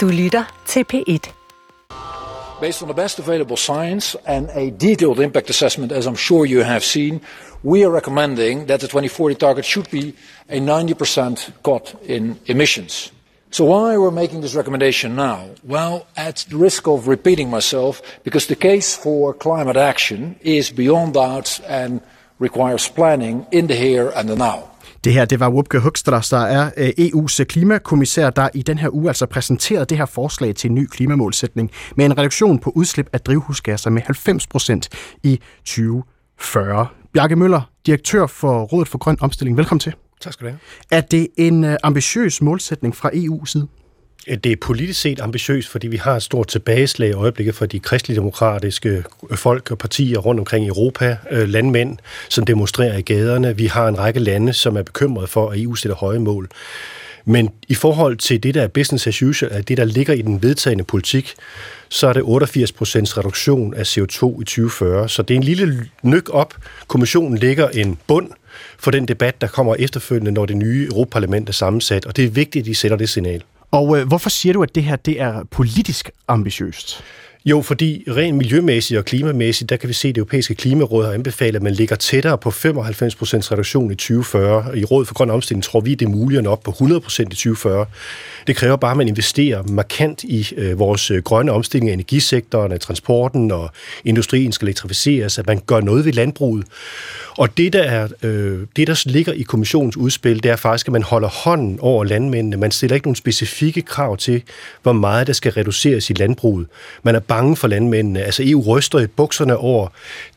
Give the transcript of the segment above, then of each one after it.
Du lytter til P1. Based on the best available science and a detailed impact assessment, as I'm sure you have seen, we are recommending that the 2040 target should be a 90% cut in emissions. So why we're making this recommendation now? Well, at the risk of repeating myself, because the case for climate action is beyond doubt and requires planning in the here and the now. Det her, det var Wupke Hoekstra, der er øh, EU's klimakommissær, der i den her uge altså præsenterede det her forslag til en ny klimamålsætning med en reduktion på udslip af drivhusgasser med 90 procent i 2040. Bjarke Møller, direktør for Rådet for Grøn Omstilling. Velkommen til. Tak skal du have. Er det en øh, ambitiøs målsætning fra EU's side? Øh, det er politisk set ambitiøst, fordi vi har et stort tilbageslag i øjeblikket for de kristelige-demokratiske øh, folk og partier rundt omkring i Europa, øh, landmænd, som demonstrerer i gaderne. Vi har en række lande, som er bekymrede for, at EU sætter høje mål. Men i forhold til det, der er business as usual, at det, der ligger i den vedtagende politik, så er det 88 procents reduktion af CO2 i 2040. Så det er en lille nyk op. Kommissionen ligger en bund for den debat, der kommer efterfølgende, når det nye Europaparlament er sammensat, og det er vigtigt, at de sætter det signal. Og øh, hvorfor siger du, at det her det er politisk ambitiøst? Jo, fordi rent miljømæssigt og klimamæssigt, der kan vi se, at det europæiske klimaråd har anbefalet, at man ligger tættere på 95% reduktion i 2040. I Rådet for Grøn Omstilling tror vi, det er muligt at nå op på 100% i 2040. Det kræver bare, at man investerer markant i øh, vores øh, grønne omstilling af energisektoren, af transporten og industrien skal elektrificeres, at man gør noget ved landbruget. Og det der, er, øh, det, der ligger i kommissionens udspil, det er faktisk, at man holder hånden over landmændene. Man stiller ikke nogen specifikke krav til, hvor meget der skal reduceres i landbruget. Man er bange for landmændene. Altså EU ryster i bukserne over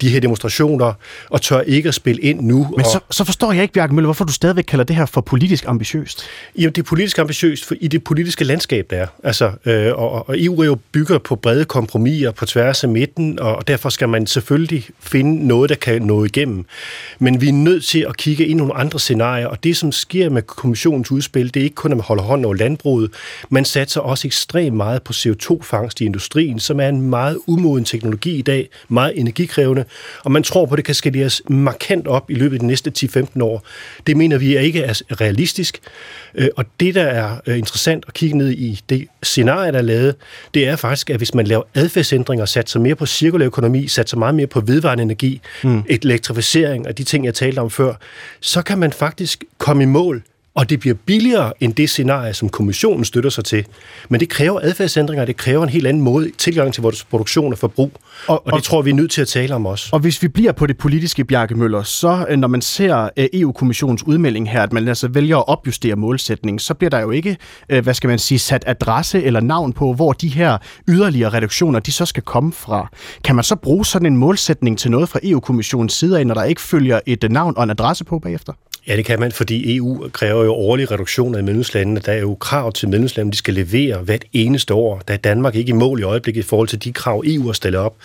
de her demonstrationer og tør ikke at spille ind nu. Men og... så, så forstår jeg ikke, Bjarke Møller, hvorfor du stadigvæk kalder det her for politisk ambitiøst. Jamen, det er politisk ambitiøst for, i det politiske landskab, der er. Altså, øh, og, og EU jo bygger på brede kompromiser på tværs af midten, og derfor skal man selvfølgelig finde noget, der kan nå igennem. Men vi er nødt til at kigge ind i nogle andre scenarier, og det, som sker med kommissionens udspil, det er ikke kun, at man holder hånden over landbruget. Man satser også ekstremt meget på CO2-fangst i industrien, som er en meget umoden teknologi i dag, meget energikrævende, og man tror på, at det kan skaleres markant op i løbet af de næste 10-15 år. Det mener vi ikke er realistisk, øh, og det, der er øh, interessant at kigge ned i det scenarie, der er lavet, det er faktisk, at hvis man laver adfærdsændringer, satser mere på cirkulær økonomi, satser meget mere på vedvarende energi, mm. elektrificering og de ting, jeg talte om før, så kan man faktisk komme i mål og det bliver billigere end det scenarie, som kommissionen støtter sig til. Men det kræver adfærdsændringer, det kræver en helt anden måde tilgang til vores produktion og forbrug. Og, og det og, tror vi er nødt til at tale om også. Og hvis vi bliver på det politiske, Bjarke Møller, så øh, når man ser øh, EU-kommissionens udmelding her, at man altså vælger at opjustere målsætningen, så bliver der jo ikke, øh, hvad skal man sige, sat adresse eller navn på, hvor de her yderligere reduktioner, de så skal komme fra. Kan man så bruge sådan en målsætning til noget fra EU-kommissionens side af, når der ikke følger et navn og en adresse på bagefter? Ja, det kan man, fordi EU kræver jo årlige reduktioner i medlemslandene. Der er jo krav til medlemslandene, de skal levere hvert eneste år. Der er Danmark ikke i mål i øjeblikket i forhold til de krav, EU har stillet op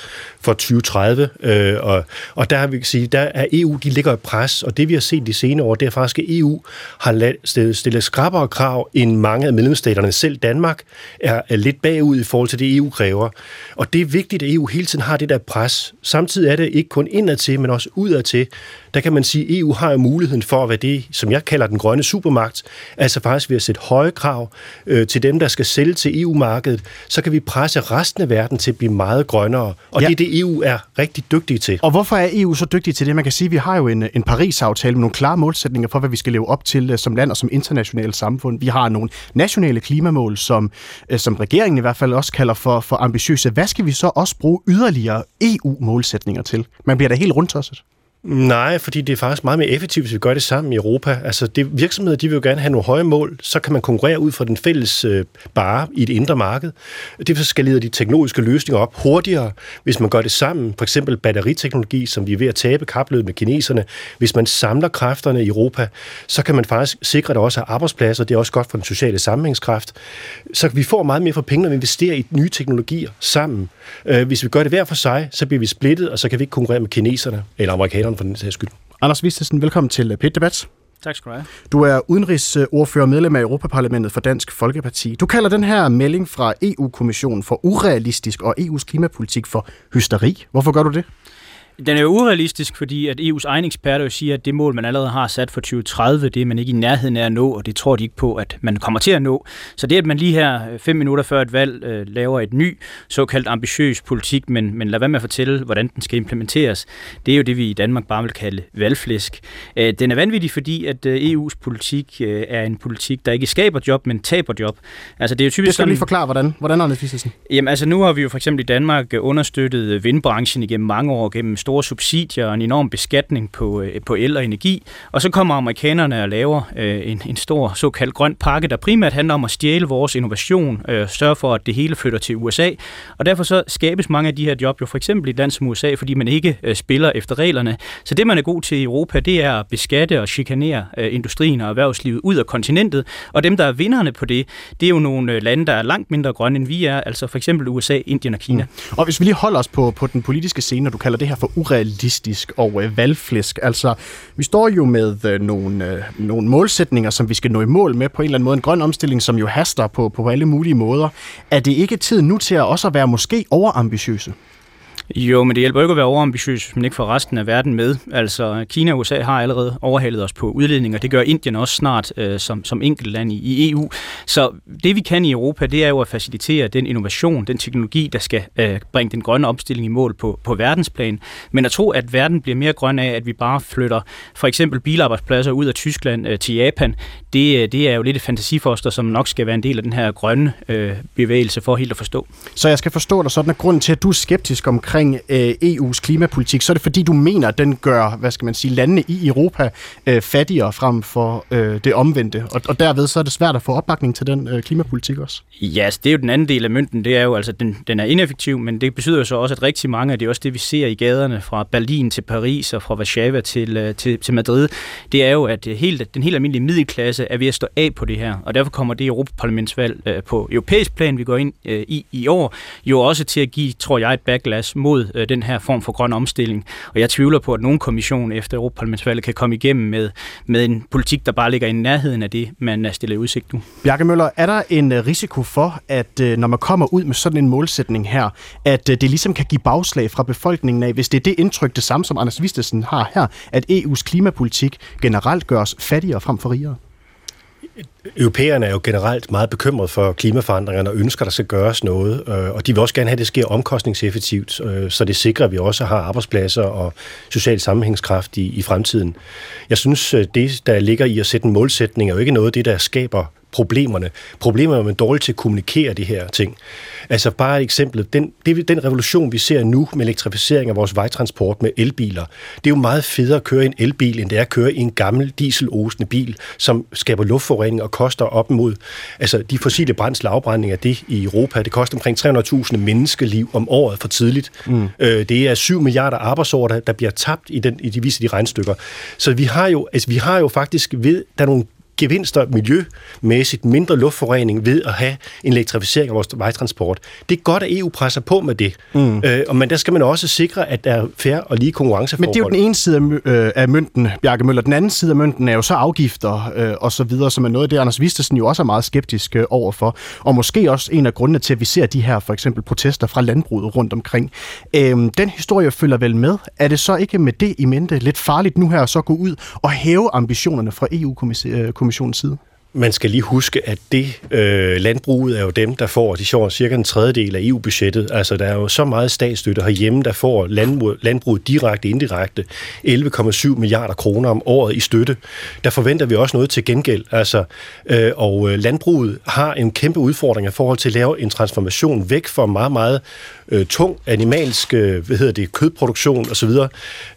for 2030. Øh, og, og der vil sige, der er EU, de ligger i pres, og det vi har set de senere år, det er faktisk, at EU har stillet, stillet skrappere krav end mange af medlemsstaterne. Selv Danmark er, er lidt bagud i forhold til det, EU kræver. Og det er vigtigt, at EU hele tiden har det der pres. Samtidig er det ikke kun indadtil, men også udadtil. Der kan man sige, at EU har jo muligheden for at være det, som jeg kalder den grønne supermagt, altså faktisk ved at sætte høje krav øh, til dem, der skal sælge til EU-markedet, så kan vi presse resten af verden til at blive meget grønnere. Og ja. det er det, EU er rigtig dygtige til. Og hvorfor er EU så dygtig til det? Man kan sige, at vi har jo en, en Paris-aftale med nogle klare målsætninger for, hvad vi skal leve op til øh, som land og som internationalt samfund. Vi har nogle nationale klimamål, som, øh, som regeringen i hvert fald også kalder for, for ambitiøse. Hvad skal vi så også bruge yderligere EU-målsætninger til? Man bliver da helt rundt også. Nej, fordi det er faktisk meget mere effektivt, hvis vi gør det sammen i Europa. Altså det, virksomheder de vil jo gerne have nogle høje mål, så kan man konkurrere ud fra den fælles øh, bare i et indre marked. Det skal skalere de teknologiske løsninger op hurtigere, hvis man gør det sammen. For eksempel batteriteknologi, som vi er ved at tabe kapløbet med kineserne. Hvis man samler kræfterne i Europa, så kan man faktisk sikre, at der også er arbejdspladser. Det er også godt for den sociale sammenhængskraft. Så vi får meget mere for penge, når vi investerer i nye teknologier sammen. Øh, hvis vi gør det hver for sig, så bliver vi splittet, og så kan vi ikke konkurrere med kineserne eller amerikanerne for den sags skyld. Anders Vistesen, velkommen til Pet Debat. Tak skal du have. Du er udenrigsordfører og medlem af Europaparlamentet for Dansk Folkeparti. Du kalder den her melding fra EU-kommissionen for urealistisk og EU's klimapolitik for hysteri. Hvorfor gør du det? Den er jo urealistisk, fordi at EU's egen eksperter jo siger, at det mål, man allerede har sat for 2030, det er man ikke i nærheden af at nå, og det tror de ikke på, at man kommer til at nå. Så det, at man lige her fem minutter før et valg øh, laver et ny såkaldt ambitiøs politik, men, men lad være med at fortælle, hvordan den skal implementeres, det er jo det, vi i Danmark bare vil kalde valgflæsk. Øh, den er vanvittig, fordi at øh, EU's politik øh, er en politik, der ikke skaber job, men taber job. Altså, det er jo typisk det skal sådan, lige forklare, hvordan. Hvordan, Anders? Jamen, altså nu har vi jo for eksempel i Danmark understøttet vindbranchen igennem mange år, gennem store subsidier og en enorm beskatning på, øh, på el og energi. Og så kommer amerikanerne og laver øh, en, en stor såkaldt grøn pakke, der primært handler om at stjæle vores innovation, øh, sørge for, at det hele flytter til USA. Og derfor så skabes mange af de her job jo for eksempel i et land som USA, fordi man ikke øh, spiller efter reglerne. Så det, man er god til i Europa, det er at beskatte og chikanere øh, industrien og erhvervslivet ud af kontinentet. Og dem, der er vinderne på det, det er jo nogle øh, lande, der er langt mindre grønne, end vi er, altså for eksempel USA, Indien og Kina. Mm. Og hvis vi lige holder os på, på den politiske scene, du kalder det her for urealistisk og øh, valgflæsk, altså vi står jo med øh, nogle, øh, nogle målsætninger, som vi skal nå i mål med på en eller anden måde. En grøn omstilling, som jo haster på, på alle mulige måder. Er det ikke tid nu til at også at være måske overambitiøse? Jo, men det hjælper ikke at være overambitiøs, hvis man ikke får resten af verden med. Altså, Kina og USA har allerede overhalet os på udledning, og det gør Indien også snart øh, som, som enkeltland i, i EU. Så det vi kan i Europa, det er jo at facilitere den innovation, den teknologi, der skal øh, bringe den grønne omstilling i mål på, på verdensplan. Men at tro, at verden bliver mere grøn af, at vi bare flytter for eksempel bilarbejdspladser ud af Tyskland øh, til Japan, det, øh, det er jo lidt et fantasifoster, som nok skal være en del af den her grønne øh, bevægelse for helt at forstå. Så jeg skal forstå dig sådan, at grunden til, at du er skeptisk omkring omkring øh, EU's klimapolitik, så er det fordi, du mener, at den gør, hvad skal man sige, landene i Europa øh, fattigere frem for øh, det omvendte. Og, og derved så er det svært at få opbakning til den øh, klimapolitik også. Ja, yes, det er jo den anden del af mønten. Det er jo altså, den, den er ineffektiv, men det betyder jo så også, at rigtig mange af det er også det, vi ser i gaderne fra Berlin til Paris og fra Warszawa til, øh, til, til Madrid. Det er jo, at øh, helt, den helt almindelige middelklasse er ved at stå af på det her. Og derfor kommer det Europaparlamentsvalg øh, på europæisk plan, vi går ind øh, i i år, jo også til at give, tror jeg, et backlash mod øh, den her form for grøn omstilling. Og jeg tvivler på, at nogen kommission efter Europaparlamentsvalget kan komme igennem med, med en politik, der bare ligger i nærheden af det, man er stillet i udsigt nu. Bjarke Møller, er der en øh, risiko for, at øh, når man kommer ud med sådan en målsætning her, at øh, det ligesom kan give bagslag fra befolkningen af, hvis det er det indtryk, det samme som Anders Vistesen har her, at EU's klimapolitik generelt gør os fattigere frem for rigere? Europæerne er jo generelt meget bekymret for klimaforandringerne og ønsker, der skal gøres noget, øh, og de vil også gerne have, at det sker omkostningseffektivt, øh, så det sikrer, at vi også har arbejdspladser og social sammenhængskraft i, i fremtiden. Jeg synes, øh, det, der ligger i at sætte en målsætning, er jo ikke noget af det, der skaber problemerne. Problemerne er, at man er dårligt til at kommunikere de her ting. Altså bare et eksempel. Den, det, den revolution, vi ser nu med elektrificering af vores vejtransport med elbiler, det er jo meget federe at køre i en elbil, end det er at køre i en gammel dieselosende bil, som skaber luftforurening og koster op mod, altså de fossile brændsler afbrænding af det i Europa, det koster omkring 300.000 menneskeliv om året for tidligt. Mm. Øh, det er 7 milliarder arbejdsår, der, der bliver tabt i, den, i de visse de regnstykker. Så vi har jo, altså, vi har jo faktisk ved, der er nogle gevinster miljømæssigt, mindre luftforurening ved at have en elektrificering af vores vejtransport. Det er godt, at EU presser på med det, mm. øh, men der skal man også sikre, at der er fair og lige konkurrenceforhold. Men det er jo den ene side af, øh, af mønten, Bjarke Møller. Den anden side af mønten er jo så afgifter øh, og så videre, som er noget af det, Anders Vistesen jo også er meget skeptisk øh, overfor. Og måske også en af grundene til, at vi ser de her for eksempel protester fra landbruget rundt omkring. Øh, den historie følger vel med. Er det så ikke med det i mente lidt farligt nu her at så gå ud og hæve ambitionerne fra EU-kommissionen? Kommissionens side? Man skal lige huske, at det øh, landbruget er jo dem, der får, de får cirka en tredjedel af EU-budgettet. Altså, der er jo så meget statsstøtte herhjemme, der får landbrug, landbruget direkte indirekte 11,7 milliarder kroner om året i støtte. Der forventer vi også noget til gengæld. Altså, øh, og øh, landbruget har en kæmpe udfordring i forhold til at lave en transformation væk fra meget, meget øh, tung animalsk øh, hvad hedder det, kødproduktion osv.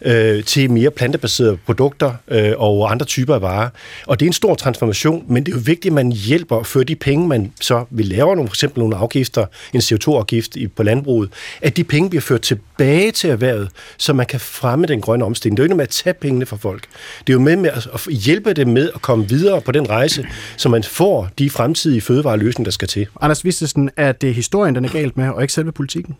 Øh, til mere plantebaserede produkter øh, og andre typer af varer. Og det er en stor transformation, men det er jo vigtigt, at man hjælper for de penge, man så vil lave, nogle, for eksempel nogle afgifter, en CO2-afgift på landbruget, at de penge bliver ført tilbage til erhvervet, så man kan fremme den grønne omstilling. Det er jo ikke med at tage pengene fra folk. Det er jo med, med at hjælpe dem med at komme videre på den rejse, så man får de fremtidige fødevareløsninger, der skal til. Anders Vistesen, er det historien, den er galt med, og ikke selve politikken?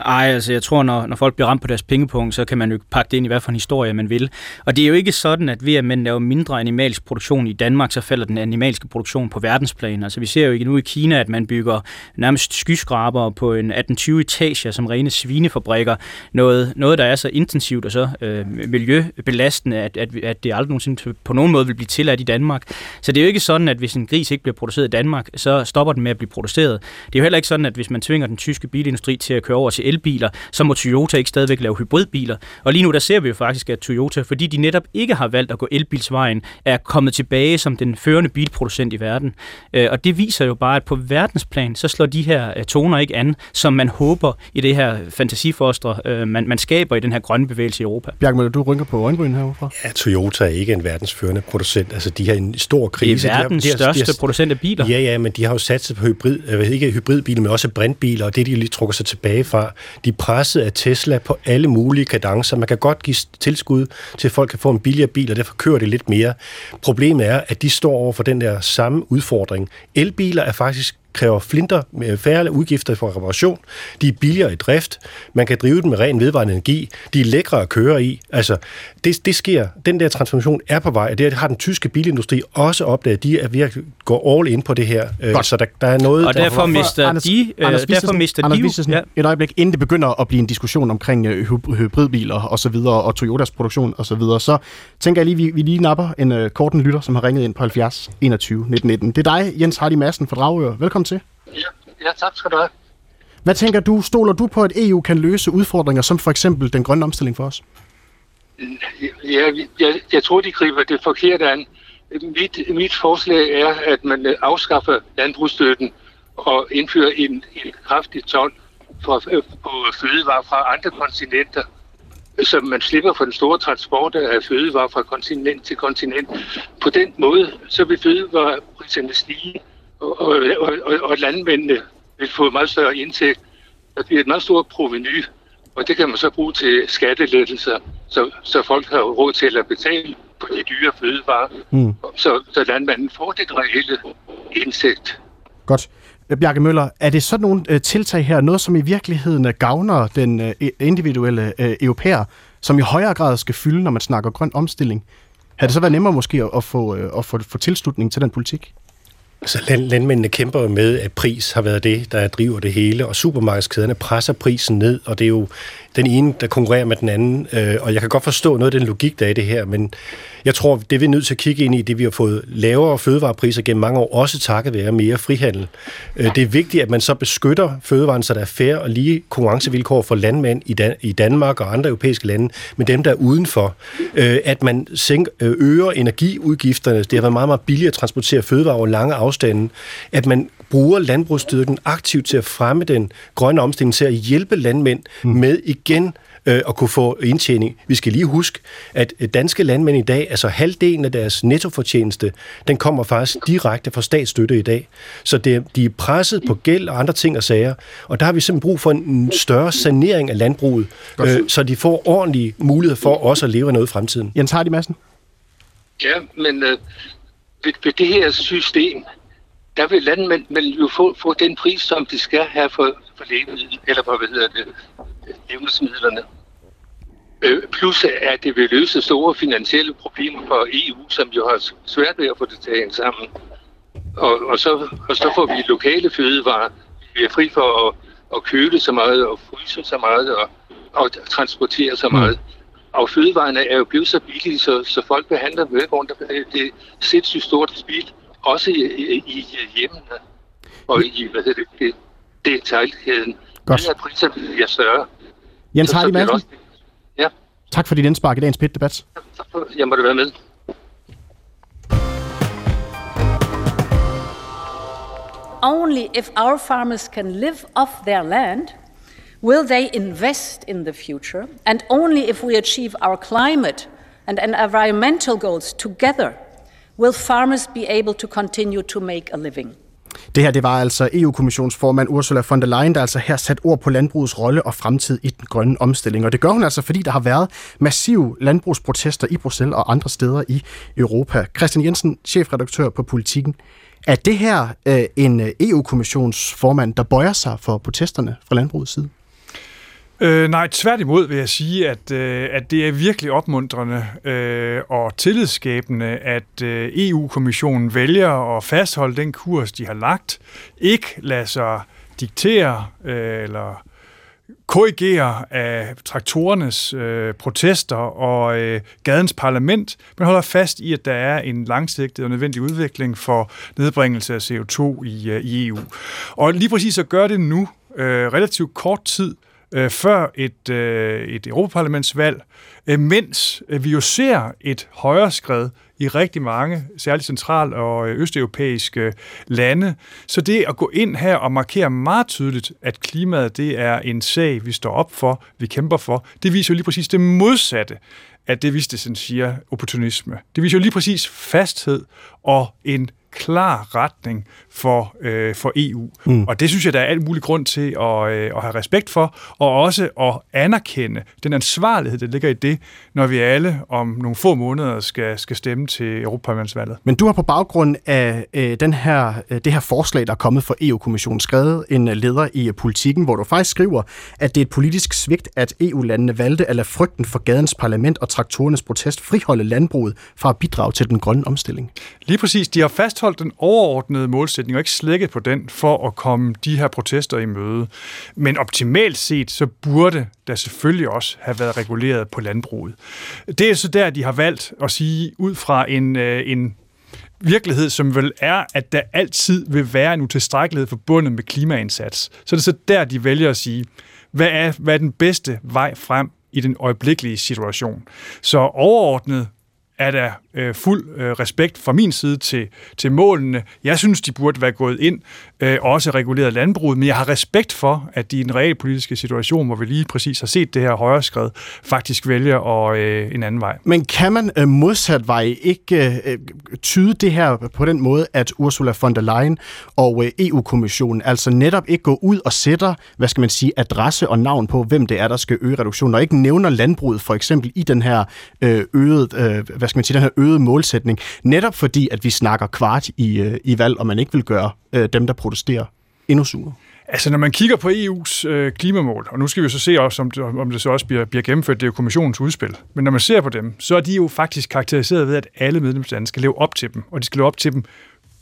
Ej, altså jeg tror, når, når folk bliver ramt på deres pengepunkt, så kan man jo pakke det ind i hvad for en historie, man vil. Og det er jo ikke sådan, at ved at man laver mindre animalsk produktion i Danmark, så falder den animalske produktion på verdensplan. Altså vi ser jo ikke nu i Kina, at man bygger nærmest skyskraber på en 18-20 etager som rene svinefabrikker. Noget, noget der er så intensivt og så øh, miljøbelastende, at, at, at det aldrig nogensinde på nogen måde vil blive tilladt i Danmark. Så det er jo ikke sådan, at hvis en gris ikke bliver produceret i Danmark, så stopper den med at blive produceret. Det er jo heller ikke sådan, at hvis man tvinger den tyske bilindustri til at køre over til elbiler, så må Toyota ikke stadigvæk lave hybridbiler. Og lige nu der ser vi jo faktisk, at Toyota, fordi de netop ikke har valgt at gå elbilsvejen, er kommet tilbage som den førende bilproducent i verden. Øh, og det viser jo bare, at på verdensplan, så slår de her øh, toner ikke an, som man håber i det her fantasifoster, øh, man, man skaber i den her grønne bevægelse i Europa. Bjarke du rynker på øjenbryn herovre. Ja, Toyota er ikke en verdensførende producent. Altså, de har en stor krise. Det er verdens de har, de har, største de har, producent af biler. Ja, ja, men de har jo sat sig på hybrid, ikke hybridbiler, men også brintbiler, og det de lige trukker sig tilbage fra. De er presset af Tesla på alle mulige kadencer. Man kan godt give tilskud til, at folk kan få en billigere bil, og derfor kører det lidt mere. Problemet er, at de står over for den der samme udfordring. Elbiler er faktisk kræver flinter med færre udgifter for reparation. De er billigere i drift. Man kan drive dem med ren vedvarende energi. De er lækre at køre i. Altså, det, det sker. Den der transformation er på vej, og det har den tyske bilindustri også opdaget. De er ved at gå all in på det her. Øh, Godt. Så der, der er noget... Og der derfor mister Anders, de... Øh, Anders derfor mister Anders de ja. et øjeblik, inden det begynder at blive en diskussion omkring øh, hybridbiler og så videre, og Toyotas produktion og så videre, så tænker jeg lige, vi, vi lige napper en uh, korten lytter, som har ringet ind på 70 21 19 19. Det er dig, Jens Hardy Madsen fra Dragør. Velkommen til. Ja, ja tak skal du have. Hvad tænker du, stoler du på, at EU kan løse udfordringer som for eksempel den grønne omstilling for os? Ja, jeg, jeg tror, de griber det forkert an. Mit, mit forslag er, at man afskaffer landbrugsstøtten og indfører en, en kraftig tolv for, på fødevarer fra andre kontinenter, så man slipper for den store transport af fødevarer fra kontinent til kontinent. På den måde, så vil fødevarepriserne stige, og, og, og, og landmændene vil få meget større indtægt. Der bliver et meget stort proveny, og det kan man så bruge til skattelettelser, så, så folk har råd til at betale på de dyre fødevarer, mm. så, så landmanden får det reelle indsigt. Godt. Bjarke Møller, er det sådan nogle øh, tiltag her, noget som i virkeligheden gavner den øh, individuelle øh, europæer, som i højere grad skal fylde, når man snakker grøn omstilling? Har det så været nemmere måske at få, at få, få tilslutning til den politik? Altså, land, landmændene kæmper med, at pris har været det, der driver det hele, og supermarkedskæderne presser prisen ned, og det er jo den ene, der konkurrerer med den anden. Øh, og jeg kan godt forstå noget af den logik, der er i det her, men jeg tror, det vi er nødt til at kigge ind i, det vi har fået lavere fødevarepriser gennem mange år, også takket være mere frihandel. Øh, det er vigtigt, at man så beskytter fødevaren, så der er færre og lige konkurrencevilkår for landmænd i, Dan- i Danmark og andre europæiske lande, men dem, der er udenfor. Øh, at man sænker, øh, øger energiudgifterne. Det har været meget, meget billigere at transportere fødevarer over lange afstande. At man bruger landbrugsstyrken aktivt til at fremme den grønne omstilling, til at hjælpe landmænd mm. med igen øh, at kunne få indtjening. Vi skal lige huske, at danske landmænd i dag, altså halvdelen af deres nettofortjeneste, den kommer faktisk direkte fra statsstøtte i dag. Så det, de er presset på gæld og andre ting og sager, og der har vi simpelthen brug for en større sanering af landbruget, øh, så de får ordentlige muligheder for også at leve af noget i fremtiden. Jens Hardy Madsen? Ja, men øh, ved, ved det her system, der vil landmænd jo få, få den pris, som de skal have for, for levemiddel, eller for, hvad hedder det, levnedsmidlerne. Øh, plus at det vil løse store finansielle problemer for EU, som jo har svært ved at få det hænge sammen. Og, og, så, og så får vi lokale fødevarer. Vi er fri for at, at køle så meget og fryse så meget og, og transportere så meget. Mm. Og fødevarene er jo blevet så billige, så, så folk behandler dem rundt. Det er sindssygt stort spil også i, i, i hjemmene og i hvad hedder det, detaljkæden. Godt. Det er priserne bliver større. Jens Hardy Madsen. Ja. Tak for din indspark i dagens pit-debat. Jeg må det være med. Only if our farmers can live off their land will they invest in the future, and only if we achieve our climate and environmental goals together will farmers be able to continue to make a living. Det her det var altså EU-kommissionsformand Ursula von der Leyen, der altså her sat ord på landbrugets rolle og fremtid i den grønne omstilling. Og det gør hun altså, fordi der har været massive landbrugsprotester i Bruxelles og andre steder i Europa. Christian Jensen, chefredaktør på Politiken. Er det her øh, en EU-kommissionsformand, der bøjer sig for protesterne fra landbrugets side? Øh, nej, tværtimod vil jeg sige, at, øh, at det er virkelig opmuntrende øh, og tillidsskabende, at øh, EU-kommissionen vælger at fastholde den kurs, de har lagt. Ikke lade sig diktere øh, eller korrigere af traktorernes øh, protester og øh, gadens parlament, men holder fast i, at der er en langsigtet og nødvendig udvikling for nedbringelse af CO2 i, øh, i EU. Og lige præcis at gøre det nu, øh, relativt kort tid øh, før et, øh, et Europaparlamentsvalg, øh, mens øh, vi jo ser et højere skred i rigtig mange, særligt central- og øh, østeuropæiske øh, lande. Så det at gå ind her og markere meget tydeligt, at klimaet det er en sag, vi står op for, vi kæmper for, det viser jo lige præcis det modsatte af det, Vistesen siger, opportunisme. Det viser jo lige præcis fasthed og en klar retning for, øh, for EU. Mm. Og det synes jeg, der er alt mulig grund til at, øh, at have respekt for, og også at anerkende den ansvarlighed, der ligger i det, når vi alle om nogle få måneder skal, skal stemme til Europaparlamentsvalget. Men du har på baggrund af øh, den her, øh, det her forslag, der er kommet fra EU-kommissionen, skrevet en leder i politikken, hvor du faktisk skriver, at det er et politisk svigt, at EU-landene valgte at lade frygten for gadens parlament og traktorernes protest friholde landbruget fra at bidrage til den grønne omstilling. Lige præcis. De har fastholdt den overordnede målsætning og ikke slækket på den for at komme de her protester i møde. Men optimalt set, så burde der selvfølgelig også have været reguleret på landbruget. Det er så der, de har valgt at sige ud fra en, øh, en virkelighed, som vel er, at der altid vil være en utilstrækkelighed forbundet med klimaindsats. Så det er så der, de vælger at sige, hvad er, hvad er den bedste vej frem i den øjeblikkelige situation. Så overordnet er der øh, fuld øh, respekt fra min side til, til målene. Jeg synes, de burde være gået ind, øh, også reguleret landbruget, men jeg har respekt for, at de i reelle realpolitiske situation, hvor vi lige præcis har set det her højre skred, faktisk vælger og, øh, en anden vej. Men kan man øh, modsat vej ikke øh, tyde det her på den måde, at Ursula von der Leyen og øh, EU-kommissionen altså netop ikke går ud og sætter, hvad skal man sige, adresse og navn på, hvem det er, der skal øge reduktionen, og ikke nævner landbruget for eksempel i den her øh, øget, øh, hvad skal man sige, den her øget målsætning, netop fordi, at vi snakker kvart i, øh, i valg, og man ikke vil gøre øh, dem, der protesterer, endnu sure. Altså, når man kigger på EU's øh, klimamål, og nu skal vi så se også, om det, om det så også bliver, bliver gennemført, det er jo kommissionens udspil, men når man ser på dem, så er de jo faktisk karakteriseret ved, at alle medlemslande skal leve op til dem, og de skal leve op til dem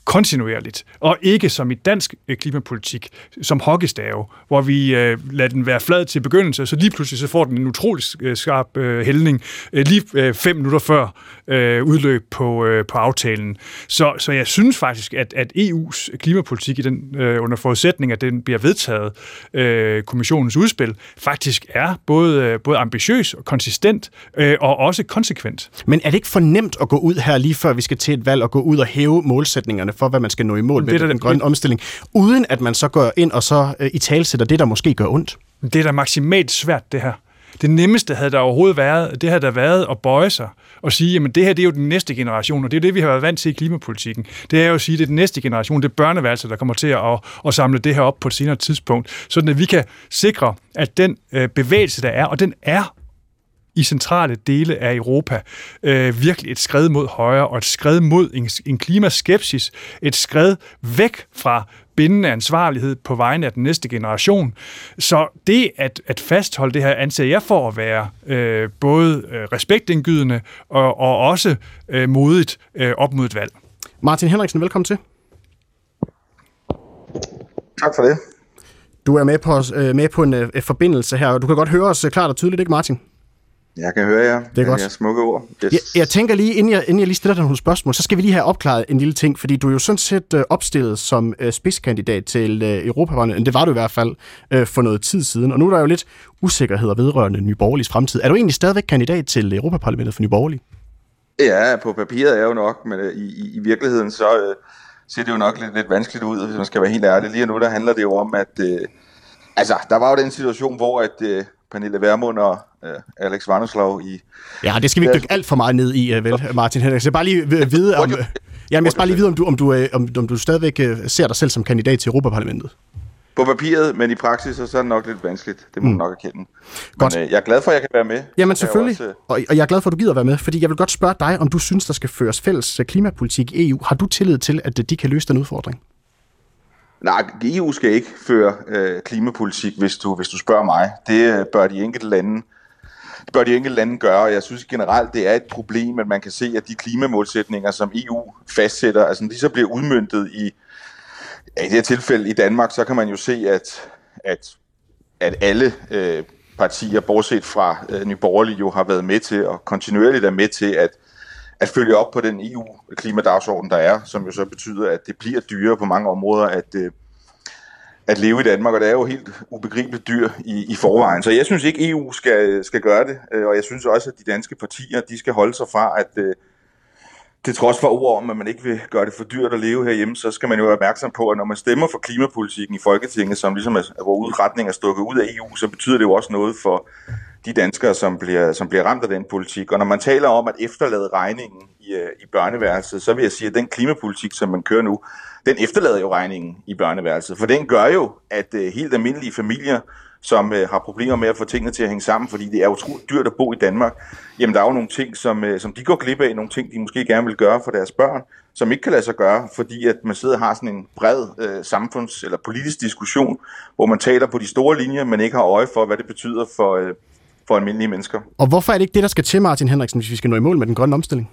kontinuerligt, og ikke som i dansk øh, klimapolitik, som hockeystave, hvor vi øh, lader den være flad til begyndelse, så lige pludselig så får den en utrolig øh, skarp øh, hældning, øh, lige øh, fem minutter før øh, udløb på, øh, på aftalen. Så, så jeg synes faktisk, at, at EU's klimapolitik, i den, øh, under forudsætning, at den bliver vedtaget, øh, kommissionens udspil, faktisk er både, øh, både ambitiøs og konsistent, øh, og også konsekvent. Men er det ikke for nemt at gå ud her, lige før vi skal til et valg, og gå ud og hæve målsætningerne for, hvad man skal nå i mål med det, den grønne det, omstilling, uden at man så går ind og så øh, i talsætter det, der måske gør ondt? Det er da maksimalt svært, det her. Det nemmeste havde der overhovedet været, det havde der været at bøje sig og sige, at det her det er jo den næste generation, og det er det, vi har været vant til i klimapolitikken. Det er jo at sige, det er den næste generation, det er børneværelser, der kommer til at, at, at samle det her op på et senere tidspunkt, sådan at vi kan sikre, at den øh, bevægelse, der er, og den er i centrale dele af Europa øh, virkelig et skred mod højre, og et skred mod en, en klimaskepsis, et skred væk fra bindende ansvarlighed på vegne af den næste generation. Så det at, at fastholde det her, anser jeg for at være øh, både øh, respektindgydende og, og også øh, modigt øh, op mod et valg. Martin Henriksen, velkommen til. Tak for det. Du er med på, øh, med på en øh, forbindelse her, og du kan godt høre os klart og tydeligt, ikke Martin? Jeg kan høre jer. Det er godt. Jeg smukke ord. Yes. Jeg, jeg tænker lige, inden jeg, inden jeg lige stiller dig nogle spørgsmål, så skal vi lige have opklaret en lille ting, fordi du er jo sådan set øh, opstillet som øh, spidskandidat til øh, Europaparlamentet. Det var du i hvert fald øh, for noget tid siden, og nu er der jo lidt usikkerheder vedrørende Nye Borgerliges fremtid. Er du egentlig stadigvæk kandidat til Europaparlamentet for Nye Borgerlige? Ja, på papiret er jeg jo nok, men øh, i, i virkeligheden så øh, ser det jo nok lidt, lidt vanskeligt ud, hvis man skal være helt ærlig. Lige nu der handler det jo om, at øh, altså, der var jo den situation, hvor at, øh, Pernille Vermund og øh, Alex Vanderslav i... Ja, det skal vi ikke dykke alt for meget ned i, uh, vel, Martin Henrik. Jeg bare lige vide, om, ja, jeg skal bare lige vide, om du, om du, øh, om, om du stadigvæk øh, ser dig selv som kandidat til Europaparlamentet. På papiret, men i praksis så er det nok lidt vanskeligt. Det må mm. nok erkende. Godt. Men øh, jeg er glad for, at jeg kan være med. Jamen selvfølgelig, også, og, og jeg er glad for, at du gider være med, fordi jeg vil godt spørge dig, om du synes, der skal føres fælles klimapolitik i EU. Har du tillid til, at de kan løse den udfordring? Nej, EU skal ikke føre øh, klimapolitik, hvis du, hvis du spørger mig. Det øh, bør de enkelte lande bør de enkelte lande gøre, og jeg synes generelt, det er et problem, at man kan se, at de klimamålsætninger, som EU fastsætter, altså de så bliver udmyndtet i, ja, i det her tilfælde i Danmark, så kan man jo se, at, at, at alle øh, partier, bortset fra øh, Nye Borgerlige, jo har været med til, og kontinuerligt er med til, at at følge op på den EU-klimadagsorden, der er, som jo så betyder, at det bliver dyrere på mange områder at, øh, at leve i Danmark, og det er jo helt ubegribeligt dyr i, i forvejen. Så jeg synes ikke, EU skal, skal gøre det, øh, og jeg synes også, at de danske partier, de skal holde sig fra, at øh, det til trods for ord om, at man ikke vil gøre det for dyrt at leve herhjemme, så skal man jo være opmærksom på, at når man stemmer for klimapolitikken i Folketinget, som ligesom er, hvor retning er stukket ud af EU, så betyder det jo også noget for de danskere, som bliver, som bliver ramt af den politik. Og når man taler om at efterlade regningen i, øh, i børneværelset, så vil jeg sige, at den klimapolitik, som man kører nu, den efterlader jo regningen i børneværelset. For den gør jo, at øh, helt almindelige familier, som øh, har problemer med at få tingene til at hænge sammen, fordi det er utroligt dyrt at bo i Danmark, jamen der er jo nogle ting, som, øh, som de går glip af, nogle ting, de måske gerne vil gøre for deres børn, som ikke kan lade sig gøre, fordi at man sidder og har sådan en bred øh, samfunds- eller politisk diskussion, hvor man taler på de store linjer, men ikke har øje for, hvad det betyder for, øh, for almindelige mennesker. Og hvorfor er det ikke det, der skal til, Martin Henriksen, hvis vi skal nå i mål med den grønne omstilling?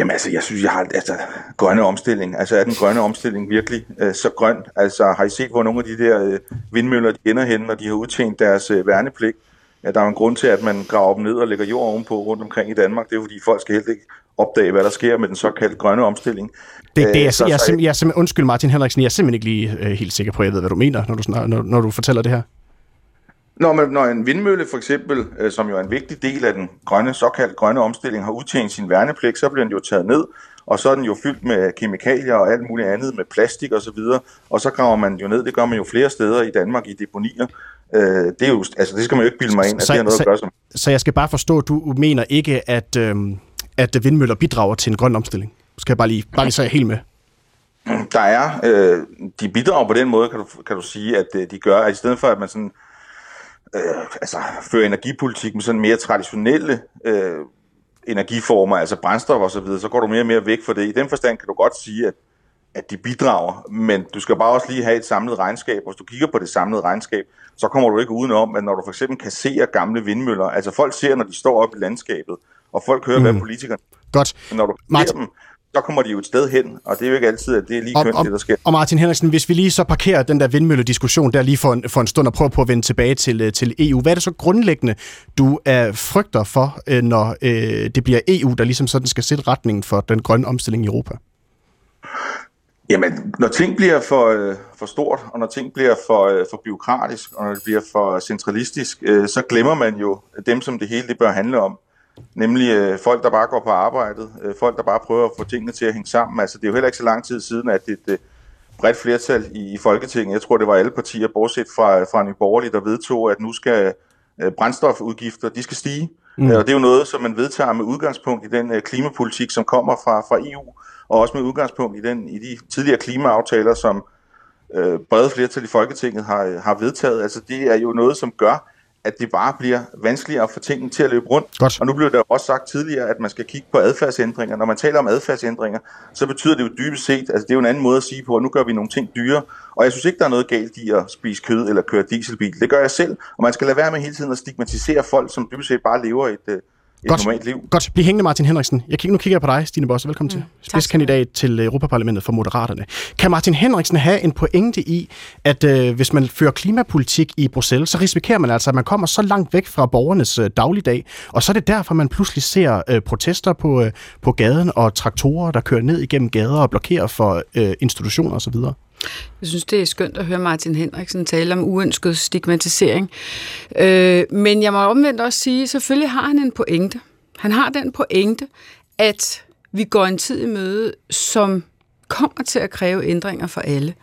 Jamen altså, jeg synes, jeg har altså, grønne omstilling. Altså er den grønne omstilling virkelig øh, så grøn? Altså har I set, hvor nogle af de der øh, vindmøller, de ender hen, når de har udtjent deres øh, værnepligt? Ja, der er en grund til, at man graver dem ned og lægger jord ovenpå rundt omkring i Danmark. Det er fordi folk skal helt ikke opdage, hvad der sker med den såkaldte grønne omstilling. Det, det, jeg, så, jeg, jeg, jeg, jeg, undskyld Martin Henriksen, jeg er simpelthen ikke lige øh, helt sikker på, at jeg ved, hvad du mener, når du, når, når du fortæller det her. Når, man, når en vindmølle for eksempel, øh, som jo er en vigtig del af den grønne, såkaldte grønne omstilling, har udtjent sin værnepligt, så bliver den jo taget ned, og så er den jo fyldt med kemikalier og alt muligt andet, med plastik og så videre, og så graver man jo ned, det gør man jo flere steder i Danmark i deponier. Øh, det, er jo, altså, det skal man jo ikke bilde mig ind, at så, det har noget så, at gøre som. Så jeg skal bare forstå, at du mener ikke, at, øh, at vindmøller bidrager til en grøn omstilling? Skal jeg bare lige, bare lige så helt med? Der er, øh, de bidrager på den måde, kan du, kan du sige, at øh, de gør, at i stedet for, at man sådan øh, altså, føre energipolitik med sådan mere traditionelle øh, energiformer, altså brændstof og så videre, så går du mere og mere væk fra det. I den forstand kan du godt sige, at, at de bidrager, men du skal bare også lige have et samlet regnskab. Hvis du kigger på det samlede regnskab, så kommer du ikke udenom, at når du for eksempel kasserer gamle vindmøller, altså folk ser, når de står op i landskabet, og folk hører, mm. hvad politikerne... Godt. Når du Martin, dem, så kommer de jo et sted hen, og det er jo ikke altid, at det er lige kønt, det der sker. Og Martin Henriksen, hvis vi lige så parkerer den der vindmøllediskussion der lige for en, for en stund og prøver på at vende tilbage til, øh, til EU, hvad er det så grundlæggende, du er frygter for, øh, når øh, det bliver EU, der ligesom sådan skal sætte retningen for den grønne omstilling i Europa? Jamen, når ting bliver for, øh, for stort, og når ting bliver for, øh, for byråkratisk, og når det bliver for centralistisk, øh, så glemmer man jo dem, som det hele det bør handle om nemlig øh, folk, der bare går på arbejdet, øh, folk, der bare prøver at få tingene til at hænge sammen. Altså, det er jo heller ikke så lang tid siden, at et øh, bredt flertal i, i Folketinget, jeg tror, det var alle partier, bortset fra, fra Nye Borgerlige, der vedtog, at nu skal øh, brændstofudgifter, de skal stige. Mm. Øh, og det er jo noget, som man vedtager med udgangspunkt i den øh, klimapolitik, som kommer fra, fra EU, og også med udgangspunkt i, den, i de tidligere klimaaftaler, som øh, brede flertal i Folketinget har, har vedtaget. Altså, det er jo noget, som gør, at det bare bliver vanskeligere at få tingene til at løbe rundt. Godt. Og nu blev der også sagt tidligere, at man skal kigge på adfærdsændringer. Når man taler om adfærdsændringer, så betyder det jo dybest set, altså det er jo en anden måde at sige på, at nu gør vi nogle ting dyre. Og jeg synes ikke, der er noget galt i at spise kød eller køre dieselbil. Det gør jeg selv, og man skal lade være med hele tiden at stigmatisere folk, som dybest set bare lever et, øh, et Godt. normalt liv. Godt. Bliv hængende, Martin Henriksen. Jeg kigger, nu kigger jeg på dig, Stine Bosse. Velkommen mm. til. Spidskandidat til Europaparlamentet for Moderaterne. Kan Martin Henriksen have en pointe i, at øh, hvis man fører klimapolitik i Bruxelles, så risikerer man altså, at man kommer så langt væk fra borgernes øh, dagligdag, og så er det derfor, man pludselig ser øh, protester på, øh, på gaden og traktorer, der kører ned igennem gader og blokerer for øh, institutioner osv.? Jeg synes, det er skønt at høre Martin Henriksen tale om uønsket stigmatisering. Øh, men jeg må omvendt også sige, selvfølgelig har han en pointe. Han har den pointe, at vi går en tid i møde, som kommer til at kræve ændringer for alle.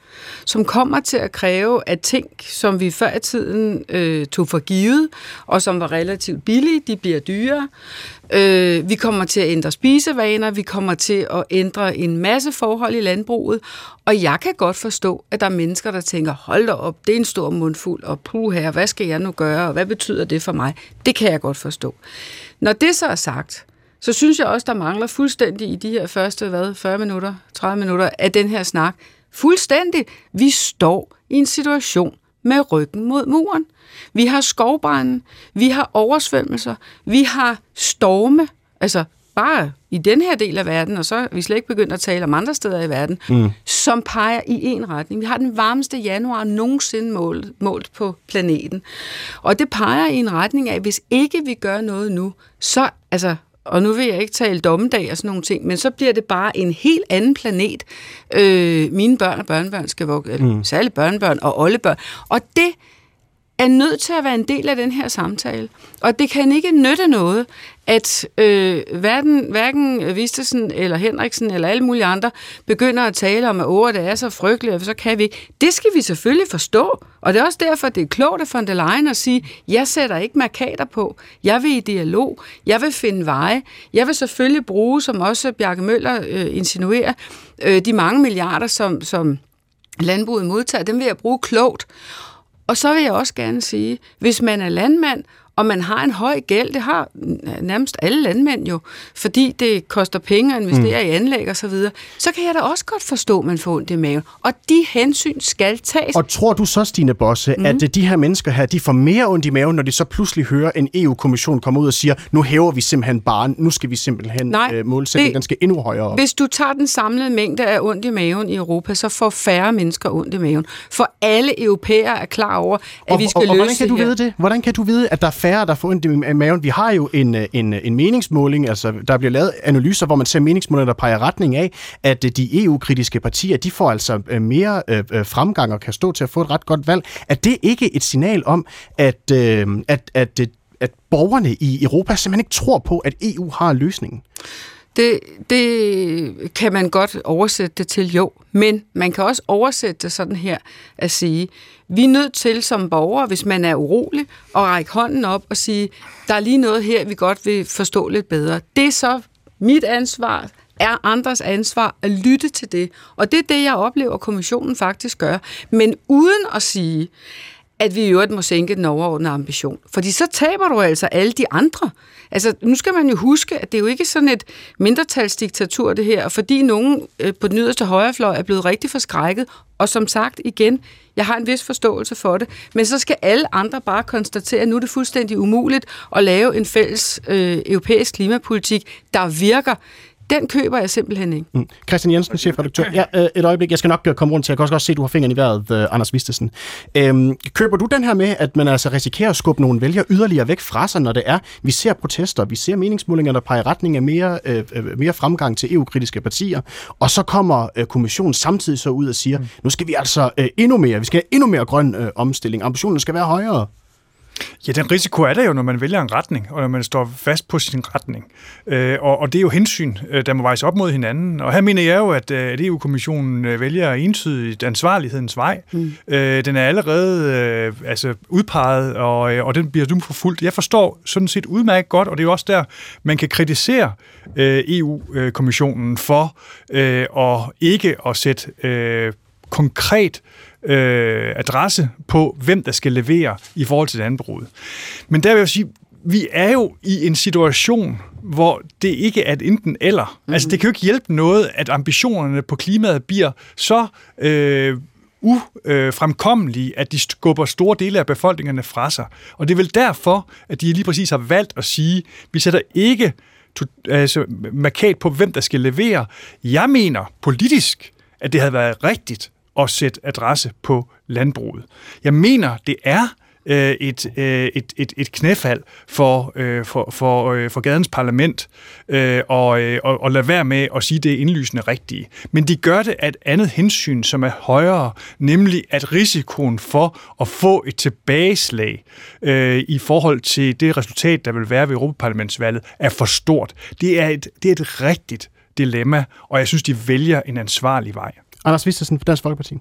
Som kommer til at kræve, at ting, som vi før i tiden øh, tog for givet, og som var relativt billige, de bliver dyre. Øh, vi kommer til at ændre spisevaner, vi kommer til at ændre en masse forhold i landbruget, og jeg kan godt forstå, at der er mennesker, der tænker, hold da op, det er en stor mundfuld, og puh her, hvad skal jeg nu gøre, og hvad betyder det for mig? Det kan jeg godt forstå. Når det så er sagt, så synes jeg også, der mangler fuldstændig i de her første hvad, 40 minutter, 30 minutter af den her snak, Fuldstændig. Vi står i en situation med ryggen mod muren. Vi har skovbrænde, vi har oversvømmelser, vi har storme, altså bare i den her del af verden, og så er vi slet ikke begyndt at tale om andre steder i verden, mm. som peger i en retning. Vi har den varmeste januar nogensinde målt, målt på planeten. Og det peger i en retning af, at hvis ikke vi gør noget nu, så, altså, og nu vil jeg ikke tale dommedag og sådan nogle ting, men så bliver det bare en helt anden planet, øh, mine børn og børnebørn skal vokse, mm. særligt børnebørn og oldebørn. Og det er nødt til at være en del af den her samtale. Og det kan ikke nytte noget, at øh, hverken, hverken Vistesen eller Henriksen eller alle mulige andre begynder at tale om, at åh, det er så frygteligt, og så kan vi ikke. Det skal vi selvfølgelig forstå, og det er også derfor, det er klogt af von der Leyen at sige, jeg sætter ikke markader på, jeg vil i dialog, jeg vil finde veje, jeg vil selvfølgelig bruge, som også Bjarke Møller øh, insinuerer, øh, de mange milliarder, som, som landbruget modtager, dem vil jeg bruge klogt. Og så vil jeg også gerne sige, hvis man er landmand, og man har en høj gæld, det har nærmest alle landmænd jo, fordi det koster penge at investere mm. i anlæg og så videre, så kan jeg da også godt forstå, at man får ondt i maven. Og de hensyn skal tages. Og tror du så, Stine Bosse, mm. at de her mennesker her, de får mere ondt i maven, når de så pludselig hører en EU-kommission komme ud og siger, nu hæver vi simpelthen bare, nu skal vi simpelthen Nej, øh, målsætningen, den skal endnu højere op. Hvis du tager den samlede mængde af ondt i maven i Europa, så får færre mennesker ondt i maven. For alle europæere er klar over, at og, vi skal og, og, løse hvordan kan du det her. vide det? Hvordan kan du vide, at der er færre, der får ondt i maven? Vi har jo en, øh, en, øh, en meningsmåling, altså der bliver lavet analyser, hvor man ser meningsmålinger, der peger retning af, at øh, de EU-kritiske partier, de får altså mere øh, fremgang og kan stå til at få et ret godt valg. Er det ikke et signal om, at, øh, at, at, at borgerne i Europa simpelthen ikke tror på, at EU har løsningen? Det, det kan man godt oversætte det til, jo. Men man kan også oversætte det sådan her at sige, vi er nødt til som borgere, hvis man er urolig, at række hånden op og sige, der er lige noget her, vi godt vil forstå lidt bedre. Det er så mit ansvar, er andres ansvar at lytte til det. Og det er det, jeg oplever, at kommissionen faktisk gør. Men uden at sige, at vi i øvrigt må sænke den overordnede ambition. Fordi så taber du altså alle de andre. Altså, nu skal man jo huske, at det er jo ikke sådan et mindretalsdiktatur, det her, fordi nogen øh, på den yderste højrefløj er blevet rigtig forskrækket, og som sagt igen, jeg har en vis forståelse for det, men så skal alle andre bare konstatere, at nu er det fuldstændig umuligt at lave en fælles øh, europæisk klimapolitik, der virker den køber jeg simpelthen ikke. Mm. Christian Jensen, chefredaktør. Ja, øh, et øjeblik. Jeg skal nok komme rundt til. Jeg kan også godt se, at du har fingeren i vejret, uh, Anders Vistesen. Øhm, køber du den her med, at man altså risikerer at skubbe nogle vælgere yderligere væk fra sig, når det er, vi ser protester, vi ser meningsmålinger, der peger retning af mere, øh, øh mere fremgang til EU-kritiske partier, og så kommer øh, kommissionen samtidig så ud og siger, mm. nu skal vi altså øh, endnu mere, vi skal have endnu mere grøn øh, omstilling. Ambitionen skal være højere. Ja, den risiko er der jo, når man vælger en retning, og når man står fast på sin retning. Øh, og, og det er jo hensyn, øh, der må vejes op mod hinanden. Og her mener jeg jo, at, øh, at EU-kommissionen øh, vælger entydigt ansvarlighedens vej. Mm. Øh, den er allerede øh, altså udpeget, og, og den bliver nu forfulgt. Jeg forstår sådan set udmærket godt, og det er jo også der, man kan kritisere øh, EU-kommissionen for øh, at ikke at sætte øh, konkret øh, adresse på, hvem der skal levere i forhold til landbruget. Men der vil jeg sige, vi er jo i en situation, hvor det ikke er et enten eller. Mm-hmm. Altså, det kan jo ikke hjælpe noget, at ambitionerne på klimaet bliver så øh, ufremkommelige, at de skubber store dele af befolkningerne fra sig. Og det er vel derfor, at de lige præcis har valgt at sige, vi sætter ikke altså, markat på, hvem der skal levere. Jeg mener politisk, at det havde været rigtigt at sætte adresse på landbruget. Jeg mener, det er øh, et, øh, et, et, et knæfald for, øh, for, for, øh, for gadens parlament øh, og, øh, og, og lade være med at sige, det er indlysende rigtige. Men de gør det af et andet hensyn, som er højere, nemlig at risikoen for at få et tilbageslag øh, i forhold til det resultat, der vil være ved Europaparlamentsvalget, er for stort. Det er et, det er et rigtigt dilemma, og jeg synes, de vælger en ansvarlig vej. Anders Vistesen fra Dansk Folkeparti.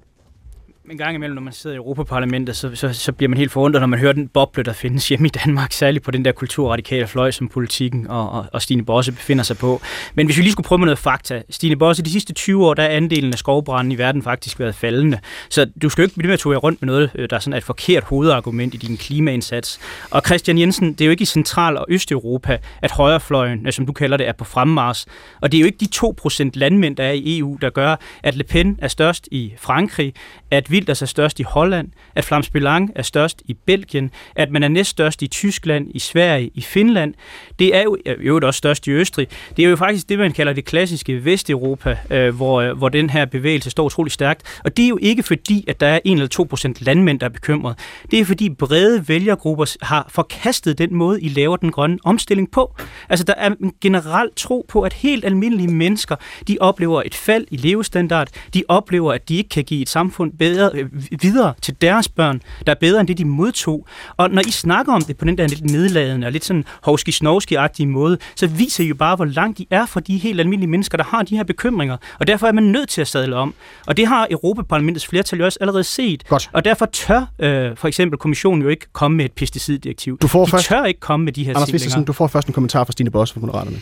En gang imellem, når man sidder i Europaparlamentet, så, så, så bliver man helt forundret, når man hører den boble, der findes hjemme i Danmark, særligt på den der kulturradikale fløj, som politikken og, og, og Stine Bosse befinder sig på. Men hvis vi lige skulle prøve med noget fakta. Stine Bosse, de sidste 20 år, der er andelen af skovbranden i verden faktisk været faldende. Så du skal jo ikke blive med at tage rundt med noget, øh, der er sådan et forkert hovedargument i din klimaindsats. Og Christian Jensen, det er jo ikke i Central- og Østeuropa, at højrefløjen, øh, som du kalder det, er på fremmars. Og det er jo ikke de 2% landmænd, der er i EU, der gør, at Le Pen er størst i Frankrig, at Wilders er størst i Holland, at Flams Belang er størst i Belgien, at man er næststørst i Tyskland, i Sverige, i Finland. Det er jo, jo også størst i Østrig. Det er jo faktisk det, man kalder det klassiske Vesteuropa, øh, hvor, øh, hvor den her bevægelse står utrolig stærkt. Og det er jo ikke fordi, at der er 1 eller 2 procent landmænd, der er bekymret. Det er fordi brede vælgergrupper har forkastet den måde, I laver den grønne omstilling på. Altså, der er en generel tro på, at helt almindelige mennesker, de oplever et fald i levestandard. De oplever, at de ikke kan give et samfund bedre, øh, videre til deres børn, der er bedre end det, de modtog. Og når I snakker om det på den der lidt nedladende og lidt sådan hovski snovski agtige måde, så viser I jo bare, hvor langt de er fra de helt almindelige mennesker, der har de her bekymringer. Og derfor er man nødt til at sadle om. Og det har Europaparlamentets flertal jo også allerede set. Godt. Og derfor tør øh, for eksempel kommissionen jo ikke komme med et pesticiddirektiv. Du får de først- tør ikke komme med de her Anders ting du får først en kommentar fra Stine Bosse fra Moderaterne.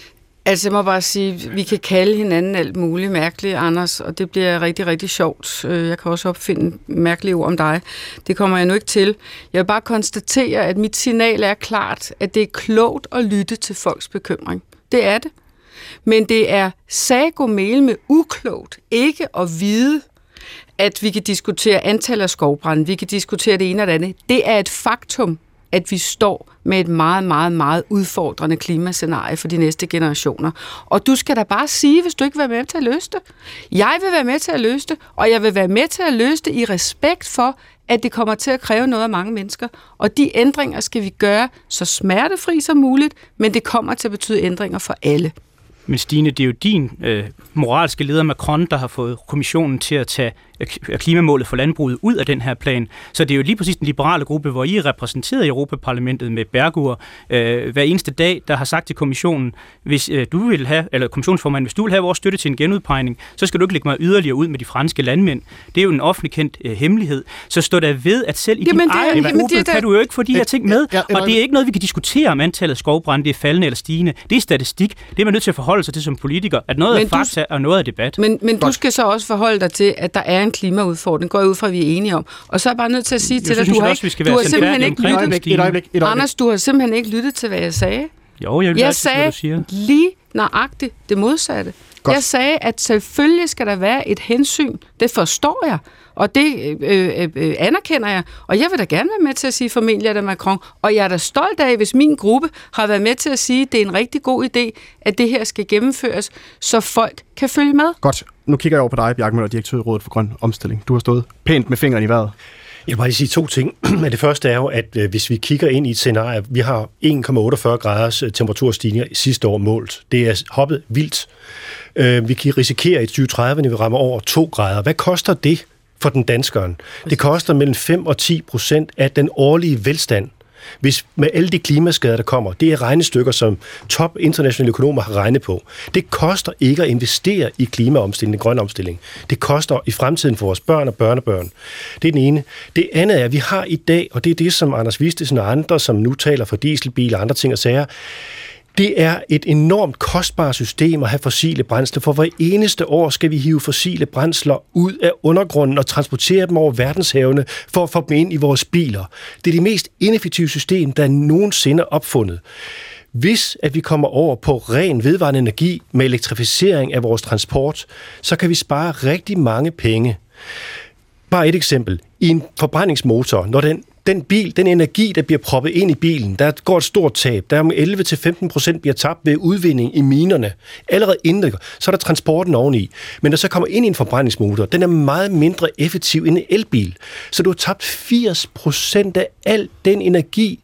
Altså, jeg må bare sige, vi kan kalde hinanden alt muligt mærkeligt, Anders, og det bliver rigtig, rigtig sjovt. Øh, jeg kan også opfinde mærkelige ord om dig. Det kommer jeg nu ikke til. Jeg vil bare konstatere, at mit signal er klart, at det er klogt at lytte til folks bekymring. Det er det. Men det er sagomel med uklogt ikke at vide, at vi kan diskutere antal af skovbrænde, vi kan diskutere det ene og det andet. Det er et faktum, at vi står med et meget, meget, meget udfordrende klimascenarie for de næste generationer. Og du skal da bare sige, hvis du ikke vil være med til at løse det. Jeg vil være med til at løse det, og jeg vil være med til at løse det i respekt for, at det kommer til at kræve noget af mange mennesker. Og de ændringer skal vi gøre så smertefri som muligt, men det kommer til at betyde ændringer for alle. Men Stine, det er jo din øh, moralske leder Macron, der har fået kommissionen til at tage øh, klimamålet for landbruget ud af den her plan. Så det er jo lige præcis den liberale gruppe, hvor I er repræsenteret i Europaparlamentet med Bergur øh, hver eneste dag, der har sagt til kommissionen, hvis øh, du vil have, eller kommissionsformanden, hvis du vil have vores støtte til en genudpegning, så skal du ikke lægge mig yderligere ud med de franske landmænd. Det er jo en offentlig kendt øh, hemmelighed. Så stå der ved, at selv i Jamen, din det er- egen jamen, gruppe det er kan du jo ikke få de her ting med. Ja, ja, Og det er ikke noget, vi kan diskutere om antallet af skovbrænde, det er faldende eller stigende. Det er statistik. Det er man nødt til at forholde sig til som politiker. At noget Men er du- fakta og noget er debat. Men, men du skal så også forholde dig til, at der er en klimaudfordring, går jeg ud fra, at vi er enige om. Og så er jeg bare nødt til at sige til så dig, du jeg har, også, ikke, du har simpelthen ikke omkring Et lyttet, øjeblik, et øjeblik, et øjeblik. Anders, du har simpelthen ikke lyttet til, hvad jeg sagde. Jo, jeg vil Jeg altid, hvad sagde du siger. lige nøjagtigt det modsatte. Godt. Jeg sagde, at selvfølgelig skal der være et hensyn. Det forstår jeg, og det øh, øh, øh, anerkender jeg. Og jeg vil da gerne være med til at sige formentlig er det Macron. Og jeg er da stolt af, hvis min gruppe har været med til at sige, at det er en rigtig god idé, at det her skal gennemføres, så folk kan følge med. Godt. Nu kigger jeg over på dig, Bjarke Møller, direktør i Rådet for Grøn Omstilling. Du har stået pænt med fingeren i vejret. Jeg vil bare lige sige to ting. Det første er jo, at øh, hvis vi kigger ind i et scenarie, vi har 1,48 graders øh, temperaturstigninger sidste år målt. Det er hoppet vildt. Øh, Vi kan risikere i 2030, når vi rammer over 2 grader. Hvad koster det for den danskeren? Det koster mellem 5 og 10 procent af den årlige velstand. Hvis med alle de klimaskader, der kommer, det er regnestykker, som top internationale økonomer har regnet på. Det koster ikke at investere i klimaomstilling, grøn omstilling. Det koster i fremtiden for vores børn og børnebørn. Det er den ene. Det andet er, at vi har i dag, og det er det, som Anders Vistesen og andre, som nu taler for dieselbiler og andre ting og sager, det er et enormt kostbart system at have fossile brændsler, for hver eneste år skal vi hive fossile brændsler ud af undergrunden og transportere dem over verdenshavene for at få dem ind i vores biler. Det er det mest ineffektive system, der nogensinde er opfundet. Hvis at vi kommer over på ren vedvarende energi med elektrificering af vores transport, så kan vi spare rigtig mange penge. Bare et eksempel. I en forbrændingsmotor, når den, den bil, den energi, der bliver proppet ind i bilen, der går et stort tab. Der er om 11-15 procent bliver tabt ved udvinding i minerne. Allerede inden, så er der transporten oveni. Men der så kommer ind i en forbrændingsmotor, den er meget mindre effektiv end en elbil. Så du har tabt 80 procent af al den energi,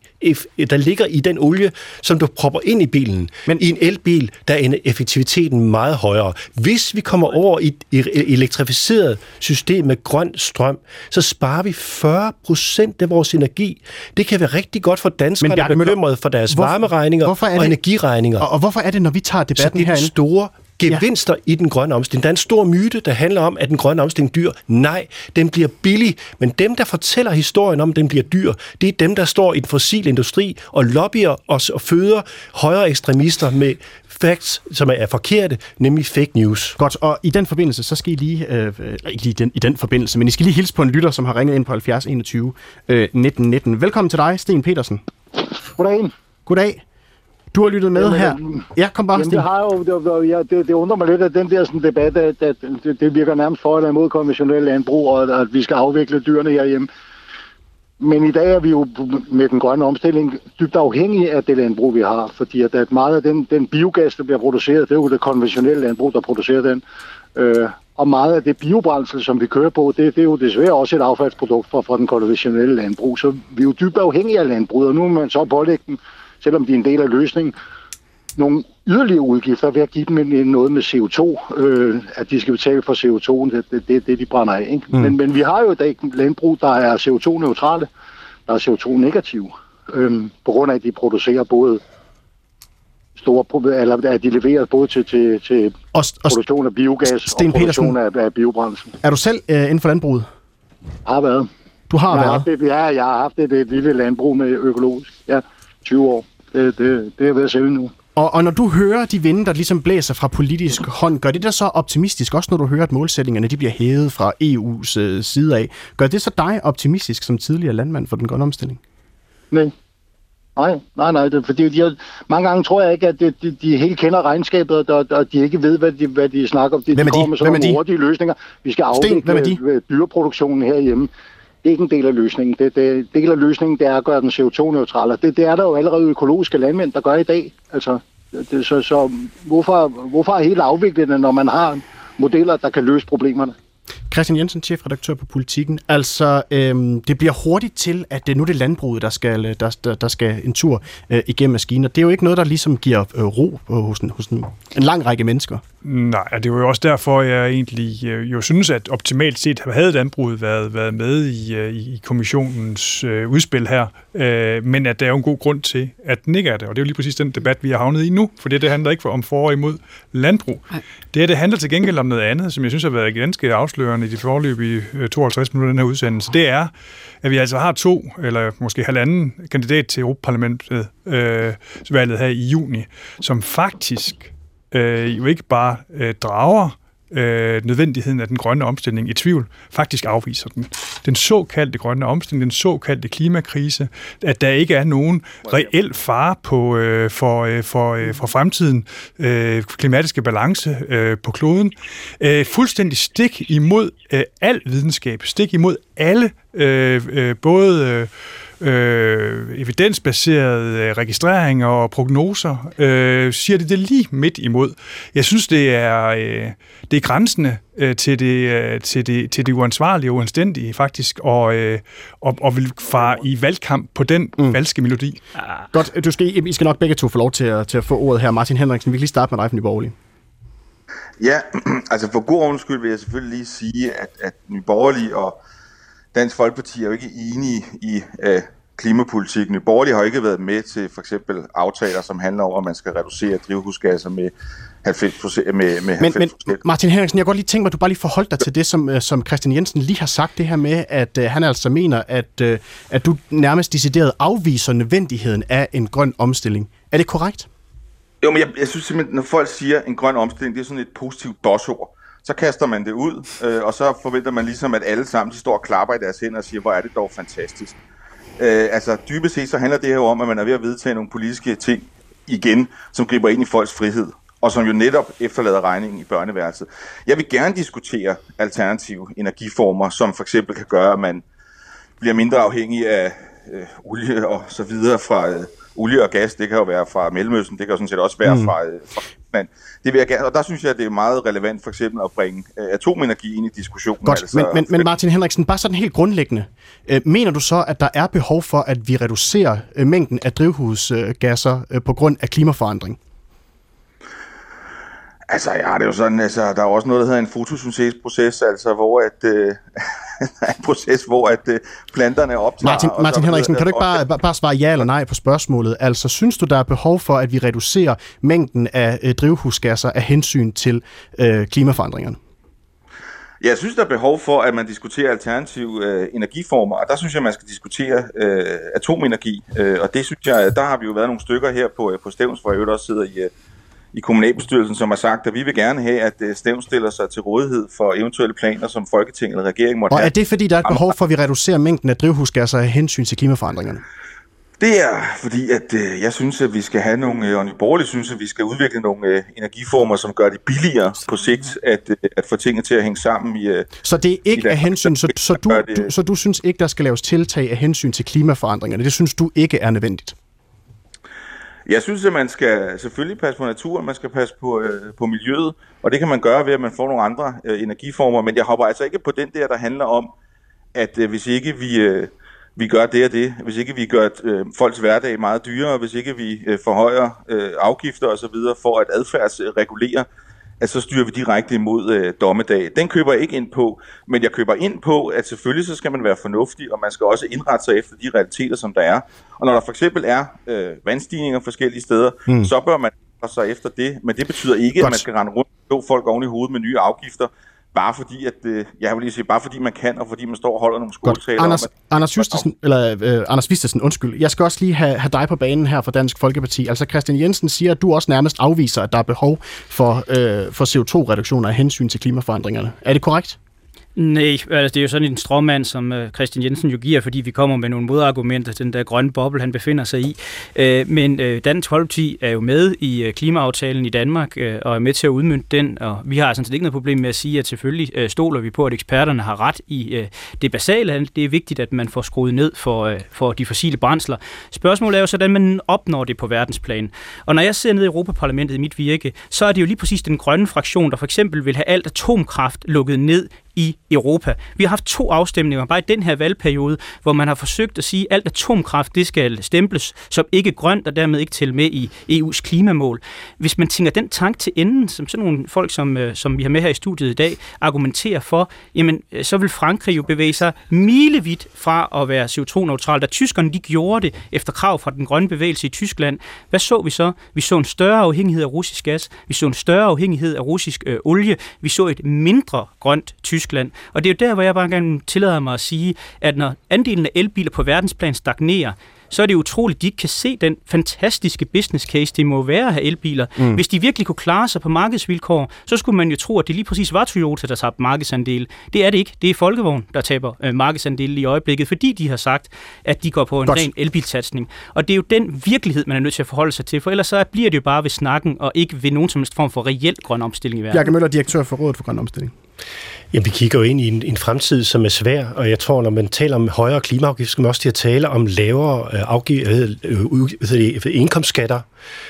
der ligger i den olie, som du propper ind i bilen. Men- i en elbil, der er effektiviteten meget højere. Hvis vi kommer over i et elektrificeret system med grøn strøm, så sparer vi 40 procent af vores energi. Det kan være rigtig godt for danskere, der er bekymrede for deres hvorfor- varmeregninger hvorfor er og det- energiregninger. Og, og hvorfor er det, når vi tager så det debatten er den herinde? store gevinster ja. i den grønne omstilling. Der er en stor myte, der handler om, at den grønne omstilling dyr. Nej, den bliver billig, men dem, der fortæller historien om, at den bliver dyr, det er dem, der står i den fossile industri og lobbyer os og føder højere ekstremister med facts, som er forkerte, nemlig fake news. Godt, og i den forbindelse, så skal I lige, øh, ikke lige den, i den forbindelse, men I skal lige hilse på en lytter, som har ringet ind på 70 21 øh, 19 19. Velkommen til dig, Sten Petersen. Goddag. Goddag. Du har lyttet med Jamen, her. Ja, kom bare, Jamen, det, har jo, det, det, det undrer mig lidt, at den der sådan, debat, at, at det, det virker nærmest for eller imod konventionel landbrug, og at, at vi skal afvikle dyrene herhjemme. Men i dag er vi jo med den grønne omstilling dybt afhængige af det landbrug, vi har, fordi at, at meget af den, den biogas, der bliver produceret, det er jo det konventionelle landbrug, der producerer den. Øh, og meget af det biobrændsel, som vi kører på, det, det er jo desværre også et affaldsprodukt fra, fra den konventionelle landbrug. Så vi er jo dybt afhængige af landbruget, og nu må man så pålægge dem, selvom de er en del af løsningen, nogle yderligere udgifter ved at give dem en, noget med CO2, øh, at de skal betale for CO2'en, det er det, det, det, de brænder af. Ikke? Mm. Men, men vi har jo i dag landbrug, der er CO2-neutrale, der er CO2-negative, øh, på grund af, at de producerer både store, eller at de leverer både til, til, til Og, og produktion af biogas Sten og produktion af, af biobrændsel. er du selv øh, inden for landbruget? Har været. Du har Jeg har været. haft et, ja, jeg har haft et, et lille landbrug med økologisk. Ja, 20 år. Det, det, det er ved at sælge nu. Og, og når du hører de vinde, der ligesom blæser fra politisk hånd, gør det dig så optimistisk, også når du hører, at målsætningerne de bliver hævet fra EU's øh, side af? Gør det så dig optimistisk som tidligere landmand for den grønne omstilling? Nej. Nej, nej, nej. Det, fordi de mange gange tror jeg ikke, at de, de, de helt kender regnskabet, og, og de ikke ved, hvad de, hvad de snakker om. De, Hvem er de de? kommer med sådan Hvem er de? hurtige løsninger. Vi skal Sten, hvem er de? afvikle dyreproduktionen herhjemme. Det er ikke en del af løsningen. Det, det, del af løsningen det er at gøre den CO2-neutral. Og Det, det er der jo allerede økologiske landmænd, der gør i dag. Altså, det, så så hvorfor, hvorfor er helt afvikle det, når man har modeller, der kan løse problemerne? Christian Jensen, chefredaktør på Politiken. Altså, øhm, det bliver hurtigt til, at det nu er det landbruget, der skal, der, der, der skal en tur øh, igennem maskiner. Det er jo ikke noget, der ligesom giver øh, ro øh, hos, en, hos en, en lang række mennesker. Nej, det var jo også derfor, jeg egentlig øh, jo synes, at optimalt set havde landbruget været, været med i, øh, i kommissionens øh, udspil her, øh, men at der er jo en god grund til, at den ikke er det, og det er jo lige præcis den debat, vi har havnet i nu, for det, det handler ikke om for og imod landbrug. Nej. Det her, det handler til gengæld om noget andet, som jeg synes har været ganske afslørende i de forløbige 52 øh, minutter af den her udsendelse. Det er, at vi altså har to, eller måske halvanden kandidat til Europaparlamentet øh, valget her i juni, som faktisk øh, jo ikke bare øh, drager øh, nødvendigheden af den grønne omstilling i tvivl, faktisk afviser den. Den såkaldte grønne omstilling, den såkaldte klimakrise, at der ikke er nogen reel fare på, øh, for, øh, for, øh, for fremtiden, øh, klimatiske balance øh, på kloden. Øh, fuldstændig stik imod øh, al videnskab, stik imod alle, øh, øh, både... Øh, øh, evidensbaserede øh, registreringer og prognoser, øh, siger det det lige midt imod. Jeg synes, det er, øh, det er grænsende øh, til, det, øh, til, det, til det uansvarlige og uanstændige, faktisk, og, øh, og, og vil fare i valgkamp på den mm. falske melodi. Godt, du skal, I skal nok begge to få lov til at, til at få ordet her. Martin Henriksen, vi kan lige starte med dig fra Nye Borgerlige. Ja, altså for god ordens skyld vil jeg selvfølgelig lige sige, at, at Nye Borgerlige og Dansk Folkeparti er jo ikke enige i øh, klimapolitik. Nye Borgerlige har ikke været med til for eksempel aftaler, som handler om, at man skal reducere drivhusgasser med 90 procent. Med, med Men, 90 men Martin Henriksen, jeg kan godt lige tænke mig, at du bare lige forholdt dig til det, som, øh, som Christian Jensen lige har sagt, det her med, at øh, han altså mener, at, øh, at du nærmest decideret afviser nødvendigheden af en grøn omstilling. Er det korrekt? Jo, men jeg, jeg synes simpelthen, når folk siger en grøn omstilling, det er sådan et positivt bossord. Så kaster man det ud, øh, og så forventer man ligesom, at alle sammen de står og klapper i deres hænder og siger, hvor er det dog fantastisk. Øh, altså dybest set så handler det her jo om, at man er ved at vedtage nogle politiske ting igen, som griber ind i folks frihed, og som jo netop efterlader regningen i børneværelset. Jeg vil gerne diskutere alternative energiformer, som for eksempel kan gøre, at man bliver mindre afhængig af øh, olie og så videre fra øh, olie og gas. Det kan jo være fra Mellemøsten, det kan jo sådan set også være mm. fra, øh, fra men det vil jeg gerne, og der synes jeg, det er meget relevant for eksempel at bringe øh, atomenergi ind i diskussionen. Godt, altså, men, men, men Martin Henriksen, bare sådan helt grundlæggende. Øh, mener du så, at der er behov for, at vi reducerer øh, mængden af drivhusgasser øh, på grund af klimaforandring? Altså, ja, det er jo sådan, altså, der er også noget, der hedder en fotosyntese-proces, altså, hvor at, øh, er en proces, hvor at øh, planterne optager... Martin, Martin Henriksen, kan du ikke bare, bare, svare ja eller nej på spørgsmålet? Altså, synes du, der er behov for, at vi reducerer mængden af øh, drivhusgasser af hensyn til øh, klimaforandringerne? Jeg synes, der er behov for, at man diskuterer alternative øh, energiformer, og der synes jeg, man skal diskutere øh, atomenergi. Øh, og det synes jeg, der har vi jo været nogle stykker her på, på Stævns, hvor jeg også sidder i, øh, i kommunalbestyrelsen, som har sagt, at vi vil gerne have, at øh, Stævns stiller sig til rådighed for eventuelle planer, som Folketinget eller regeringen måtte Og have. er det, fordi der er et behov for, at vi reducerer mængden af drivhusgasser af hensyn til klimaforandringerne? Det er fordi, at øh, jeg synes, at vi skal have nogle, øh, og Nye Borgerlige synes, at vi skal udvikle nogle øh, energiformer, som gør det billigere på sigt, at, øh, at få tingene til at hænge sammen i øh, Så det er ikke af hensyn, så, så, du, det- du, så du synes ikke, der skal laves tiltag af hensyn til klimaforandringerne? Det synes du ikke er nødvendigt? Jeg synes, at man skal selvfølgelig passe på naturen, man skal passe på, øh, på miljøet, og det kan man gøre ved, at man får nogle andre øh, energiformer, men jeg hopper altså ikke på den der, der handler om, at øh, hvis ikke vi, øh, vi gør det og det, hvis ikke vi gør øh, folks hverdag meget dyrere, hvis ikke vi øh, forhøjer øh, afgifter osv. for at adfærdsregulere, at så styrer vi direkte imod øh, dommedag. Den køber jeg ikke ind på, men jeg køber ind på, at selvfølgelig så skal man være fornuftig, og man skal også indrette sig efter de realiteter, som der er. Og når der for eksempel er øh, vandstigninger forskellige steder, mm. så bør man sig efter det, men det betyder ikke, Godt. at man skal rende rundt og folk oven i hovedet med nye afgifter, bare fordi, at, øh, jeg vil lige sige, bare fordi man kan, og fordi man står og holder nogle Godt. skåltaler Anders, om, at Anders, Justesen, eller, øh, Anders Vistesen, undskyld. Jeg skal også lige have, have dig på banen her for Dansk Folkeparti. Altså Christian Jensen siger, at du også nærmest afviser, at der er behov for, øh, for CO2-reduktioner af hensyn til klimaforandringerne. Er det korrekt? Nej, altså det er jo sådan en stråmand, som øh, Christian Jensen jo giver, fordi vi kommer med nogle modargumenter til den der grønne boble, han befinder sig i. Øh, men øh, Dansk Folkeparti er jo med i øh, klimaaftalen i Danmark øh, og er med til at udmynde den, og vi har sådan set ikke noget problem med at sige, at selvfølgelig øh, stoler vi på, at eksperterne har ret i øh, det basale. Det er vigtigt, at man får skruet ned for, øh, for de fossile brændsler. Spørgsmålet er jo så, hvordan man opnår det på verdensplan. Og når jeg ser ned i Europaparlamentet i mit virke, så er det jo lige præcis den grønne fraktion, der for eksempel vil have alt atomkraft lukket ned i Europa. Vi har haft to afstemninger bare i den her valgperiode, hvor man har forsøgt at sige, at alt atomkraft det skal stemples som ikke grønt og dermed ikke til med i EU's klimamål. Hvis man tænker den tanke til enden, som sådan nogle folk, som, øh, som vi har med her i studiet i dag, argumenterer for, jamen øh, så vil Frankrig jo bevæge sig milevidt fra at være CO2-neutral. Da tyskerne de gjorde det efter krav fra den grønne bevægelse i Tyskland, hvad så vi så? Vi så en større afhængighed af russisk gas, vi så en større afhængighed af russisk øh, olie, vi så et mindre grønt tysk Tyskland. Og det er jo der, hvor jeg bare gerne tillader mig at sige, at når andelen af elbiler på verdensplan stagnerer, så er det utroligt, at de ikke kan se den fantastiske business case, det må være at have elbiler. Mm. Hvis de virkelig kunne klare sig på markedsvilkår, så skulle man jo tro, at det lige præcis var Toyota, der tabte markedsandel. Det er det ikke. Det er Folkevogn, der taber øh, markedsandel i øjeblikket, fordi de har sagt, at de går på en Godt. ren elbilsatsning. Og det er jo den virkelighed, man er nødt til at forholde sig til, for ellers så bliver det jo bare ved snakken, og ikke ved nogen som helst form for reel grøn omstilling i verden. Bjarke Møller, direktør for Rådet for Grøn Omstilling. Jamen, vi kigger jo ind i en, en fremtid, som er svær, og jeg tror, når man taler om højere klimaafgift, skal man også til at tale om lavere øh, afgift, øh, øh, indkomstskatter.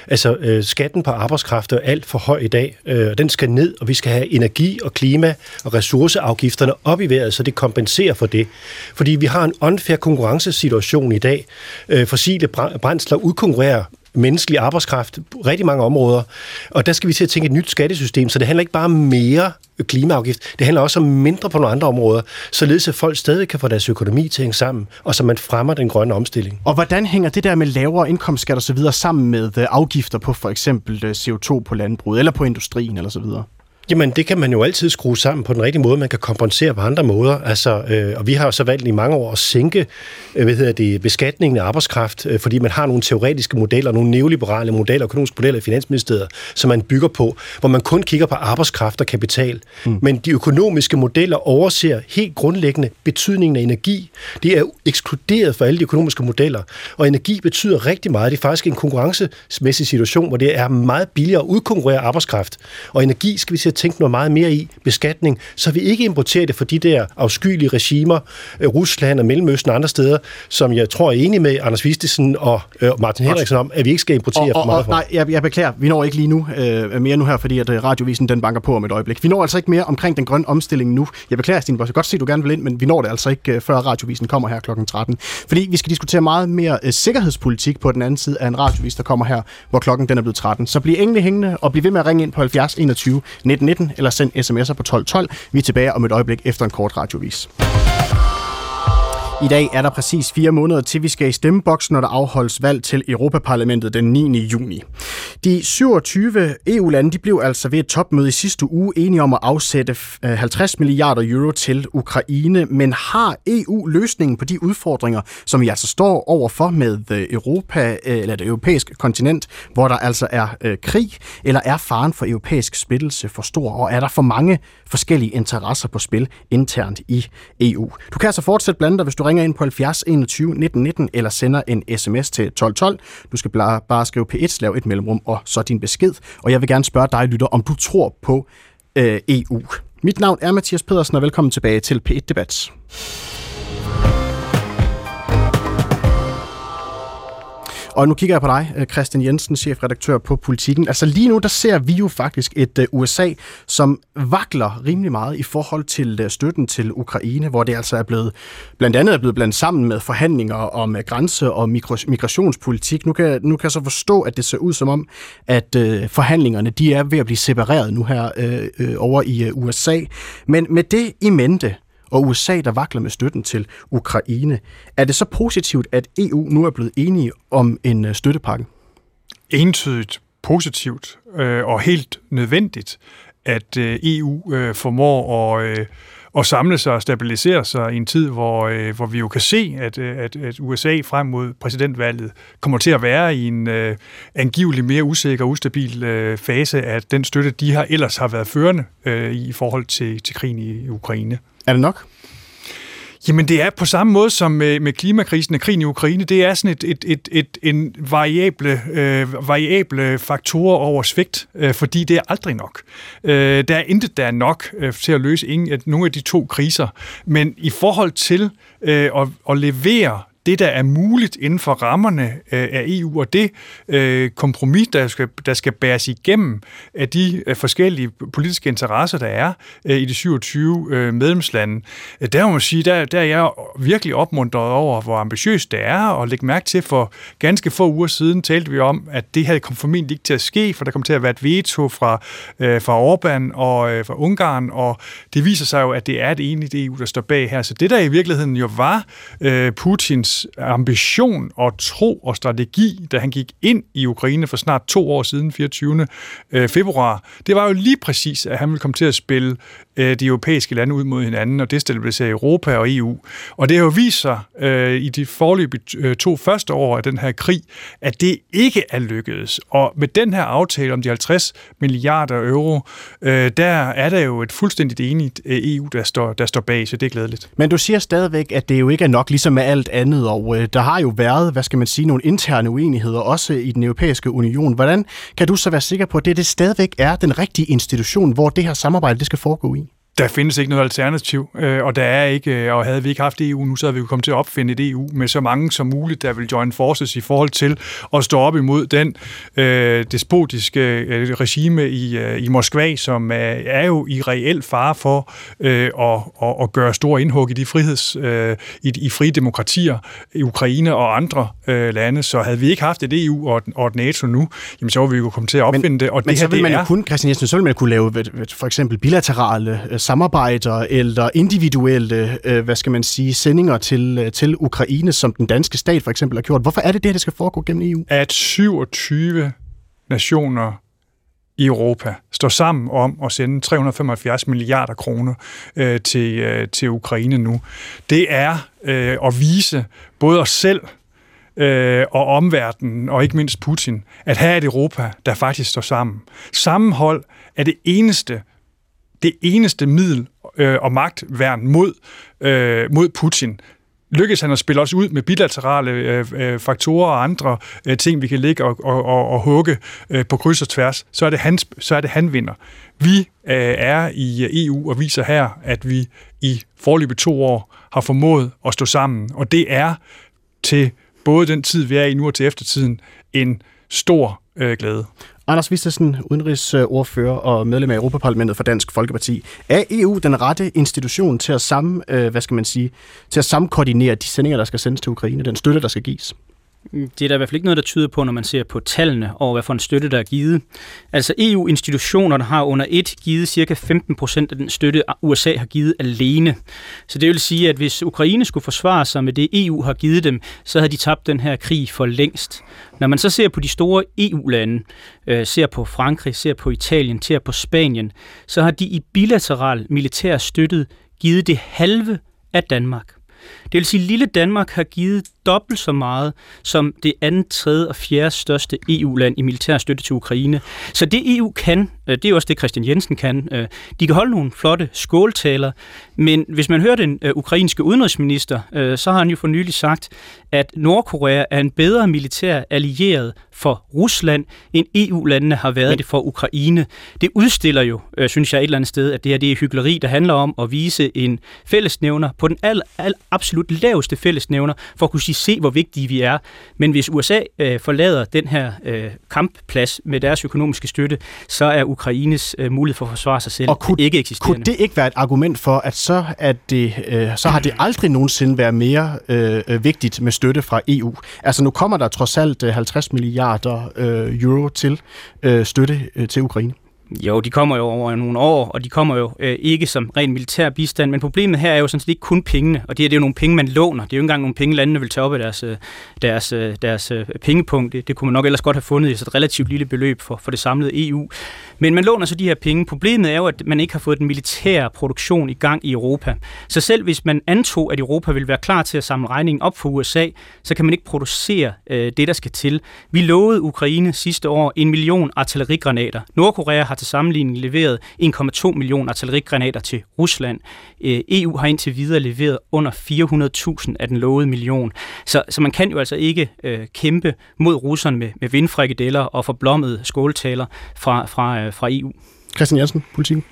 Altså, øh, skatten på arbejdskraft er alt for høj i dag, øh, og den skal ned, og vi skal have energi og klima og ressourceafgifterne op i vejret, så det kompenserer for det. Fordi vi har en unfair konkurrencesituation i dag. Øh, fossile brændsler udkonkurrerer menneskelig arbejdskraft på rigtig mange områder. Og der skal vi til at tænke et nyt skattesystem, så det handler ikke bare om mere klimaafgift, det handler også om mindre på nogle andre områder, således at folk stadig kan få deres økonomi til at hænge sammen, og så man fremmer den grønne omstilling. Og hvordan hænger det der med lavere indkomstskat og så videre sammen med øh, afgifter på for eksempel øh, CO2 på landbruget eller på industrien eller så videre? Jamen, det kan man jo altid skrue sammen på den rigtige måde. Man kan kompensere på andre måder. Altså, øh, og vi har så valgt i mange år at sænke øh, hvad hedder det, beskatningen af arbejdskraft, øh, fordi man har nogle teoretiske modeller, nogle neoliberale modeller, økonomiske modeller i Finansministeriet, som man bygger på, hvor man kun kigger på arbejdskraft og kapital. Mm. Men de økonomiske modeller overser helt grundlæggende betydningen af energi. Det er ekskluderet fra alle de økonomiske modeller. Og energi betyder rigtig meget. Det er faktisk en konkurrencemæssig situation, hvor det er meget billigere at udkonkurrere arbejdskraft. Og energi skal vi til at tænke noget meget mere i beskatning, så vi ikke importerer det for de der afskyelige regimer, øh, Rusland og Mellemøsten og andre steder, som jeg tror er enig med Anders Vistesen og øh, Martin Henriksen om, at vi ikke skal importere og, for og, meget og, for. nej, jeg, jeg beklager, vi når ikke lige nu øh, mere nu her, fordi at øh, radiovisen den banker på om et øjeblik. Vi når altså ikke mere omkring den grønne omstilling nu. Jeg beklager, Stine. Jeg kan godt se, at du gerne vil ind, men vi når det altså ikke, øh, før radiovisen kommer her kl. 13. Fordi vi skal diskutere meget mere øh, sikkerhedspolitik på den anden side af en radiovis, der kommer her, hvor klokken den er blevet 13. Så bliv endelig hængende, og bliv ved med at ringe ind på 70 21 19 19, eller send sms'er på 1212. Vi er tilbage om et øjeblik efter en kort radiovis. I dag er der præcis fire måneder til, vi skal i stemmeboksen, når der afholdes valg til Europaparlamentet den 9. juni. De 27 EU-lande de blev altså ved et topmøde i sidste uge enige om at afsætte øh, 50 milliarder euro til Ukraine, men har EU løsningen på de udfordringer, som vi altså står overfor med øh, Europa, øh, eller det europæiske kontinent, hvor der altså er krig, eller er faren for europæisk splittelse for stor, og er der for mange forskellige interesser på spil internt i EU? Du kan altså fortsætte blande dig, hvis du ringer ind på 70 21 19 19 eller sender en sms til 1212. Du skal bare skrive P1, lav et mellemrum og så din besked. Og jeg vil gerne spørge dig, lytter, om du tror på øh, EU. Mit navn er Mathias Pedersen, og velkommen tilbage til P1 Debat. Og nu kigger jeg på dig, øh, Christian Jensen, chefredaktør på Politiken. Altså lige nu, der ser vi jo faktisk et øh, USA, som vakler rimelig meget i forhold til øh, støtten til Ukraine, hvor det altså er blevet, blandt andet er blevet blandt sammen med forhandlinger om grænse- og migrationspolitik. Nu kan, nu kan jeg så forstå, at det ser ud som om, at forhandlingerne de er ved at blive separeret nu her øh, øh, over i USA. Men med det i mente, og USA, der vakler med støtten til Ukraine. Er det så positivt, at EU nu er blevet enige om en øh, støttepakke? Entydigt positivt øh, og helt nødvendigt, at øh, EU øh, formår at, øh, at samle sig og stabilisere sig i en tid, hvor, øh, hvor vi jo kan se, at, øh, at, at USA frem mod præsidentvalget kommer til at være i en øh, angivelig mere usikker og ustabil øh, fase af den støtte, de har ellers har været førende øh, i forhold til, til krigen i Ukraine. Er det nok? Jamen det er på samme måde som med, med klimakrisen og krigen i Ukraine. Det er sådan et, et, et, et en variable, øh, variable faktorer over svigt, øh, fordi det er aldrig nok. Øh, der er intet, der er nok øh, til at løse ingen, nogle af de to kriser. Men i forhold til øh, at, at levere det, der er muligt inden for rammerne øh, af EU, og det øh, kompromis, der skal, der skal bæres igennem af de øh, forskellige politiske interesser, der er øh, i de 27 øh, medlemslande, der må man sige, der, der er jeg virkelig opmuntret over, hvor ambitiøst det er, og lægge mærke til, for ganske få uger siden talte vi om, at det her kom formentlig ikke til at ske, for der kom til at være et veto fra, øh, fra Orbán og fra Ungarn, og det viser sig jo, at det er et enigt EU, der står bag her. Så det, der i virkeligheden jo var Putins hans ambition og tro og strategi, da han gik ind i Ukraine for snart to år siden, 24. Øh, februar, det var jo lige præcis, at han ville komme til at spille øh, de europæiske lande ud mod hinanden og destabilisere Europa og EU. Og det har jo vist sig øh, i de forløbige to første år af den her krig, at det ikke er lykkedes. Og med den her aftale om de 50 milliarder euro, der er der jo et fuldstændigt enigt EU, der står, der står bag, så det er glædeligt. Men du siger stadigvæk, at det jo ikke er nok, ligesom med alt andet andet, og øh, der har jo været, hvad skal man sige, nogle interne uenigheder, også i den europæiske union. Hvordan kan du så være sikker på, at det, det stadigvæk er den rigtige institution, hvor det her samarbejde det skal foregå i? Der findes ikke noget alternativ, øh, og der er ikke, øh, og havde vi ikke haft EU nu, så havde vi jo kommet til at opfinde et EU med så mange som muligt, der vil join forces i forhold til at stå op imod den øh, despotiske øh, regime i, øh, i Moskva, som er, er jo i reel fare for øh, at, at, at gøre store indhug i de friheds, øh, i, i frie demokratier i Ukraine og andre øh, lande. Så havde vi ikke haft et EU og, og et NATO nu, jamen så var vi jo kommet til at opfinde men, det. Og men det så her, vil man jo kun, Christian Jensen, så vil man kunne lave for eksempel bilaterale samarbejder eller individuelle, øh, hvad skal man sige, sendinger til, øh, til Ukraine, som den danske stat for eksempel har gjort. Hvorfor er det det, der skal foregå gennem EU? At 27 nationer i Europa står sammen om at sende 375 milliarder kroner øh, til, øh, til Ukraine nu. Det er øh, at vise både os selv øh, og omverdenen, og ikke mindst Putin, at her er et Europa, der faktisk står sammen. Sammenhold er det eneste, det eneste middel øh, og magtværn mod, øh, mod Putin lykkes han at spille os ud med bilaterale øh, øh, faktorer og andre øh, ting, vi kan ligge og, og, og, og hugge øh, på kryds og tværs, så er det, hans, så er det han vinder. Vi øh, er i EU og viser her, at vi i forløbet to år har formået at stå sammen, og det er til både den tid, vi er i nu og til eftertiden, en stor øh, glæde. Anders Vistesen, udenrigsordfører og medlem af Europaparlamentet for Dansk Folkeparti. Er EU den rette institution til at, sammen, øh, hvad skal man sige, til at samkoordinere de sendinger, der skal sendes til Ukraine, den støtte, der skal gives? Det er der i hvert fald ikke noget, der tyder på, når man ser på tallene over, hvad for en støtte, der er givet. Altså EU-institutionerne har under et givet cirka 15% af den støtte, USA har givet alene. Så det vil sige, at hvis Ukraine skulle forsvare sig med det, EU har givet dem, så havde de tabt den her krig for længst. Når man så ser på de store EU-lande, øh, ser på Frankrig, ser på Italien, ser på Spanien, så har de i bilateral militær støttet givet det halve af Danmark. Det vil sige, at lille Danmark har givet dobbelt så meget som det andet, tredje og fjerde største EU-land i militær støtte til Ukraine. Så det EU kan, øh, det er også det Christian Jensen kan. Øh, de kan holde nogle flotte skåltaler, men hvis man hører den øh, ukrainske udenrigsminister, så har han jo for nylig sagt, at Nordkorea er en bedre militær allieret for Rusland, end EU-landene har været det for Ukraine. Det udstiller jo, synes jeg et eller andet sted, at det her det er hyggeleri, der handler om at vise en fællesnævner på den al, al, absolut laveste fællesnævner, for at kunne sige, se, hvor vigtige vi er. Men hvis USA øh, forlader den her øh, kampplads med deres økonomiske støtte, så er Ukraines øh, mulighed for at forsvare sig selv og kunne, ikke eksisterende. Kunne det ikke være et argument for, at så, at det, øh, så har det aldrig nogensinde været mere øh, øh vigtigt med støtte fra EU? Altså nu kommer der trods alt 50 øh, milliarder øh, euro til øh, støtte øh, til Ukraine. Jo, de kommer jo over nogle år, og de kommer jo øh, ikke som ren militær bistand, men problemet her er jo sådan set ikke kun pengene, og det, er, det er jo nogle penge, man låner. Det er jo ikke engang nogle penge, landene vil tage op af deres, øh, deres, øh, deres øh, pengepunkt. Det, det kunne man nok ellers godt have fundet i et relativt lille beløb for, for det samlede EU. Men man låner så de her penge. Problemet er jo, at man ikke har fået den militære produktion i gang i Europa. Så selv hvis man antog, at Europa vil være klar til at samle regningen op for USA, så kan man ikke producere øh, det, der skal til. Vi lovede Ukraine sidste år en million artillerigranater. Nordkorea har til sammenligning leveret 1,2 millioner artillerigranater til Rusland. Øh, EU har indtil videre leveret under 400.000 af den lovede million. Så, så man kan jo altså ikke øh, kæmpe mod russerne med, med vindfrikadeller og forblommede skåltaler fra, fra, øh, øh, fra EU. Christian Jensen, politikken.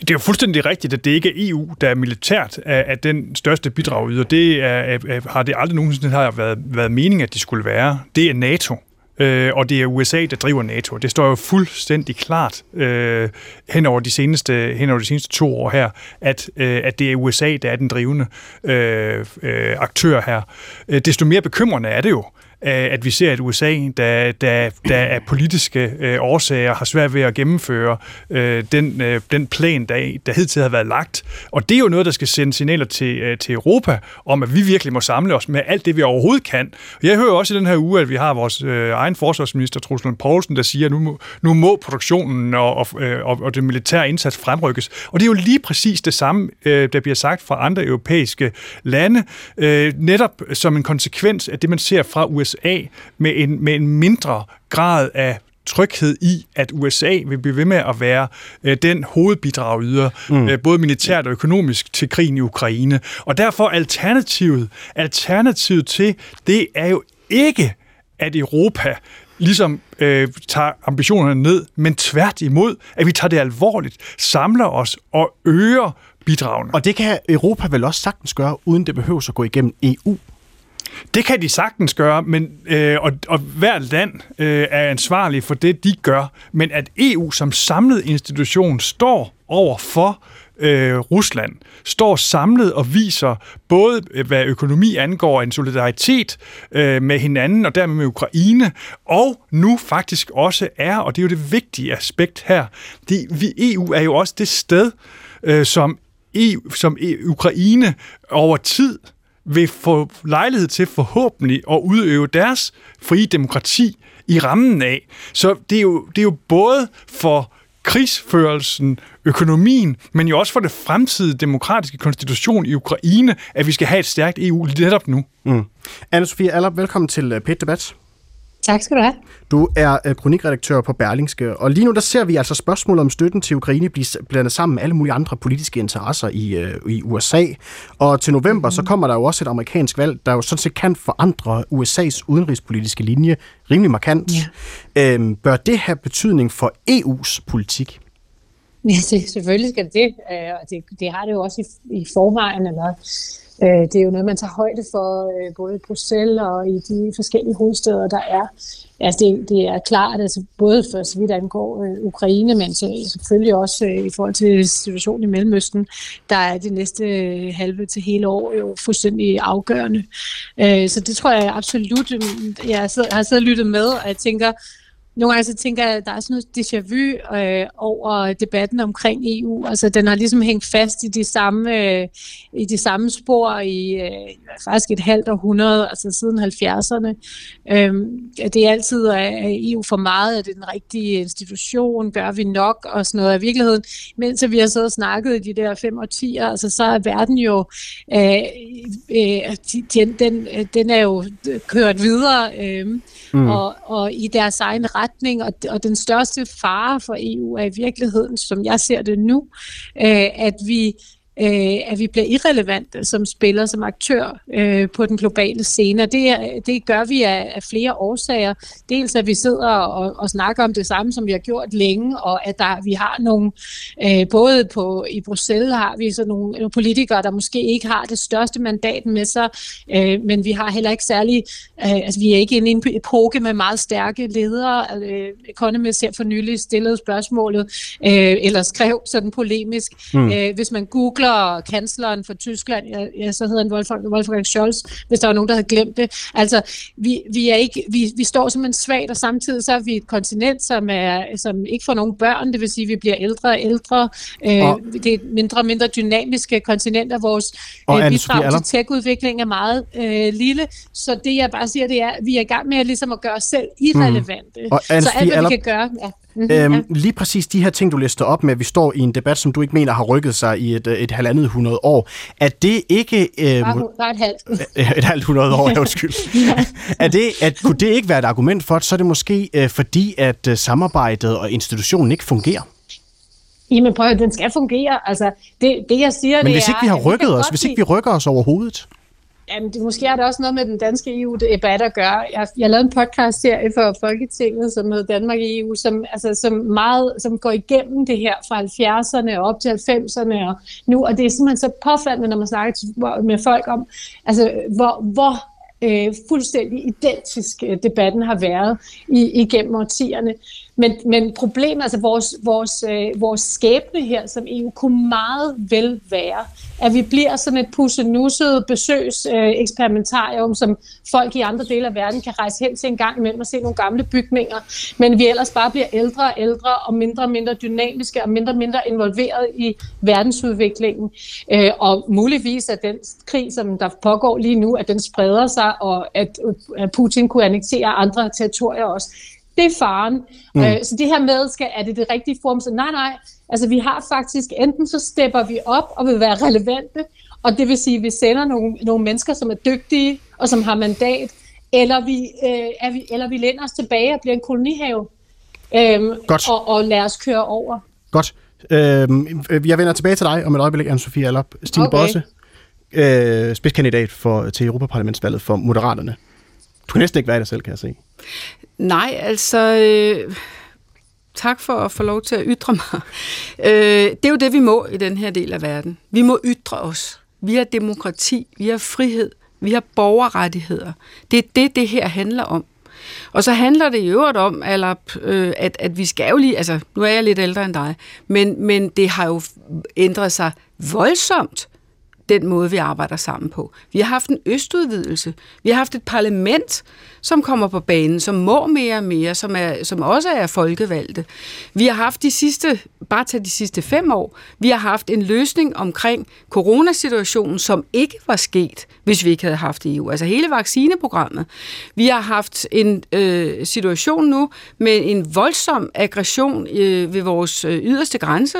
Det er jo fuldstændig rigtigt, at det ikke er EU, der er militært af, af den største bidrag Det er, er, har det aldrig nogensinde har været, været meningen, at de skulle være. Det er NATO øh, og det er USA, der driver NATO. Det står jo fuldstændig klart øh, hen, over de seneste, hen over de seneste to år her, at, øh, at det er USA, der er den drivende øh, øh, aktør her. Øh, desto mere bekymrende er det jo, Øh, at vi ser, at USA, der, der, der af politiske øh, årsager har svært ved at gennemføre øh, den, øh, den plan, der, der hidtil har været lagt. Og det er jo noget, der skal sende signaler til, øh, til Europa om, at vi virkelig må samle os med alt det, vi overhovedet kan. Jeg hører også i den her uge, at vi har vores øh, egen forsvarsminister, Truslund Poulsen, der siger, at nu må, nu må produktionen og, og, øh, og, og den militære indsats fremrykkes. Og det er jo lige præcis det samme, øh, der bliver sagt fra andre europæiske lande, øh, netop som en konsekvens af det, man ser fra USA USA med en, med en mindre grad af tryghed i, at USA vil blive ved med at være øh, den hovedbidragyder, mm. øh, både militært og økonomisk, til krigen i Ukraine. Og derfor alternativet, alternativet til, det er jo ikke, at Europa ligesom øh, tager ambitionerne ned, men tværtimod, at vi tager det alvorligt, samler os og øger bidragene. Og det kan Europa vel også sagtens gøre, uden det behøver at gå igennem EU? Det kan de sagtens gøre, men, øh, og, og hvert land øh, er ansvarlig for det, de gør. Men at EU som samlet institution står over for øh, Rusland, står samlet og viser både, øh, hvad økonomi angår, en solidaritet øh, med hinanden og dermed med Ukraine, og nu faktisk også er, og det er jo det vigtige aspekt her, det, vi, EU er jo også det sted, øh, som, EU, som Ukraine over tid vil få lejlighed til forhåbentlig at udøve deres frie demokrati i rammen af. Så det er jo, det er jo både for krigsførelsen, økonomien, men jo også for det fremtidige demokratiske konstitution i Ukraine, at vi skal have et stærkt EU netop nu. Mm. Anne-Sophie Aller, velkommen til øh, Pet Debat. Tak skal du have. Du er øh, kronikredaktør på Berlingske, og lige nu der ser vi altså spørgsmålet om støtten til Ukraine blive blandet sammen med alle mulige andre politiske interesser i, øh, i USA. Og til november mm. så kommer der jo også et amerikansk valg, der jo sådan set kan forandre USA's udenrigspolitiske linje rimelig markant. Ja. Øhm, bør det have betydning for EU's politik? Ja, det, selvfølgelig skal det det. Øh, det. Det har det jo også i, i forvejen, eller Øh, det er jo noget, man tager højde for øh, både i Bruxelles og i de forskellige hovedsteder, der er. Altså det, det er klart, altså både for så vidt angår øh, Ukraine, men selvfølgelig også øh, i forhold til situationen i Mellemøsten, der er det næste øh, halve til hele år jo fuldstændig afgørende. Øh, så det tror jeg absolut, øh, jeg har siddet, har siddet og lyttet med, og jeg tænker, nogle gange så tænker jeg, at der er sådan noget déjà vu øh, over debatten omkring EU. Altså, den har ligesom hængt fast i de samme, øh, i de samme spor i øh, faktisk et halvt århundrede, altså siden 70'erne. Øh, det er altid, at EU for meget, er det den rigtige institution, gør vi nok, og sådan noget af virkeligheden. Mens vi har siddet og snakket i de der fem årtier, altså, så er verden jo, øh, øh, den, den, den er jo kørt videre, øh, mm. og, og i deres egen ret retning, og, og den største fare for EU er i virkeligheden, som jeg ser det nu, øh, at vi øh, at vi bliver irrelevante som spiller, som aktør øh, på den globale scene. Og det, det gør vi af, af flere årsager. Dels at vi sidder og, og snakker om det samme, som vi har gjort længe, og at der, vi har nogle, øh, både på, i Bruxelles har vi så nogle, nogle politikere, der måske ikke har det største mandat med sig, øh, men vi har heller ikke særlig, øh, altså vi er ikke inde i en epoke med meget stærke ledere. Øh, Economist her for nylig stillede spørgsmålet, øh, eller skrev sådan polemisk, mm. øh, hvis man googler googler kansleren for Tyskland, ja, ja, så hedder han Wolfgang, Wolfgang Scholz, hvis der var nogen, der havde glemt det. Altså, vi, vi, er ikke, vi, vi står simpelthen svagt, og samtidig så er vi et kontinent, som, er, som ikke får nogen børn, det vil sige, at vi bliver ældre og ældre. Øh, og, det er et mindre og mindre dynamiske kontinent, og vores og øh, bidrag til tech-udvikling er meget øh, lille. Så det, jeg bare siger, det er, at vi er i gang med at, ligesom at gøre os selv irrelevante. Mm. Og så alt, hvad vi kan gøre... Ja. Mm-hmm, øhm, ja. Lige præcis de her ting, du lister op med, at vi står i en debat, som du ikke mener har rykket sig i et, et halvandet hundrede år. Er det ikke... Øh, bare, bare et halvt. et halvt hundrede år, ja, undskyld. ja. er det, at, kunne det ikke være et argument for, at så er det måske øh, fordi, at øh, samarbejdet og institutionen ikke fungerer? Jamen prøv at den skal fungere. Altså, det, det jeg siger, Men det hvis ikke vi har rykket os, hvis ikke vi rykker os overhovedet? Jamen, det, måske er der også noget med den danske EU-debat at gøre. Jeg, jeg lavede en podcast-serie for Folketinget, som hedder Danmark i EU, som, altså, som, meget, som går igennem det her fra 70'erne og op til 90'erne og nu. Og det er simpelthen så påfaldende, når man snakker med folk om, altså, hvor, hvor øh, fuldstændig identisk øh, debatten har været i, igennem årtierne. Men, men problemet, altså vores, vores, øh, vores skæbne her som EU, kunne meget vel være, at vi bliver sådan et pussenusset besøgseksperimentarium, øh, som folk i andre dele af verden kan rejse hen til en gang imellem og se nogle gamle bygninger, men vi ellers bare bliver ældre og ældre og mindre og mindre dynamiske og mindre og mindre involveret i verdensudviklingen. Øh, og muligvis at den krig, som der pågår lige nu, at den spreder sig, og at øh, Putin kunne annektere andre territorier også det er faren. Mm. Øh, så det her med, skal, er det det rigtige form? Så nej, nej. Altså vi har faktisk, enten så stepper vi op og vil være relevante, og det vil sige, at vi sender nogle, nogle mennesker, som er dygtige og som har mandat, eller vi, øh, er vi, eller vi lænder os tilbage og bliver en kolonihave. Øhm, Godt. Og, og lader os køre over. Godt. Øhm, jeg vender tilbage til dig om et øjeblik, Anne-Sophie Allop. Stine okay. Bosse, øh, spidskandidat for, til Europaparlamentsvalget for Moderaterne. Du kan næsten ikke være det selv, kan jeg se. Nej, altså... Øh, tak for at få lov til at ytre mig. Øh, det er jo det, vi må i den her del af verden. Vi må ytre os. Vi har demokrati, vi har frihed, vi har borgerrettigheder. Det er det, det her handler om. Og så handler det i øvrigt om, øh, at, at vi skal jo lige, altså nu er jeg lidt ældre end dig, men, men det har jo ændret sig voldsomt den måde, vi arbejder sammen på. Vi har haft en østudvidelse. Vi har haft et parlament, som kommer på banen, som må mere og mere, som, er, som også er folkevalgte. Vi har haft de sidste, bare tage de sidste fem år, vi har haft en løsning omkring coronasituationen, som ikke var sket, hvis vi ikke havde haft EU. Altså hele vaccineprogrammet. Vi har haft en øh, situation nu med en voldsom aggression øh, ved vores øh, yderste grænse,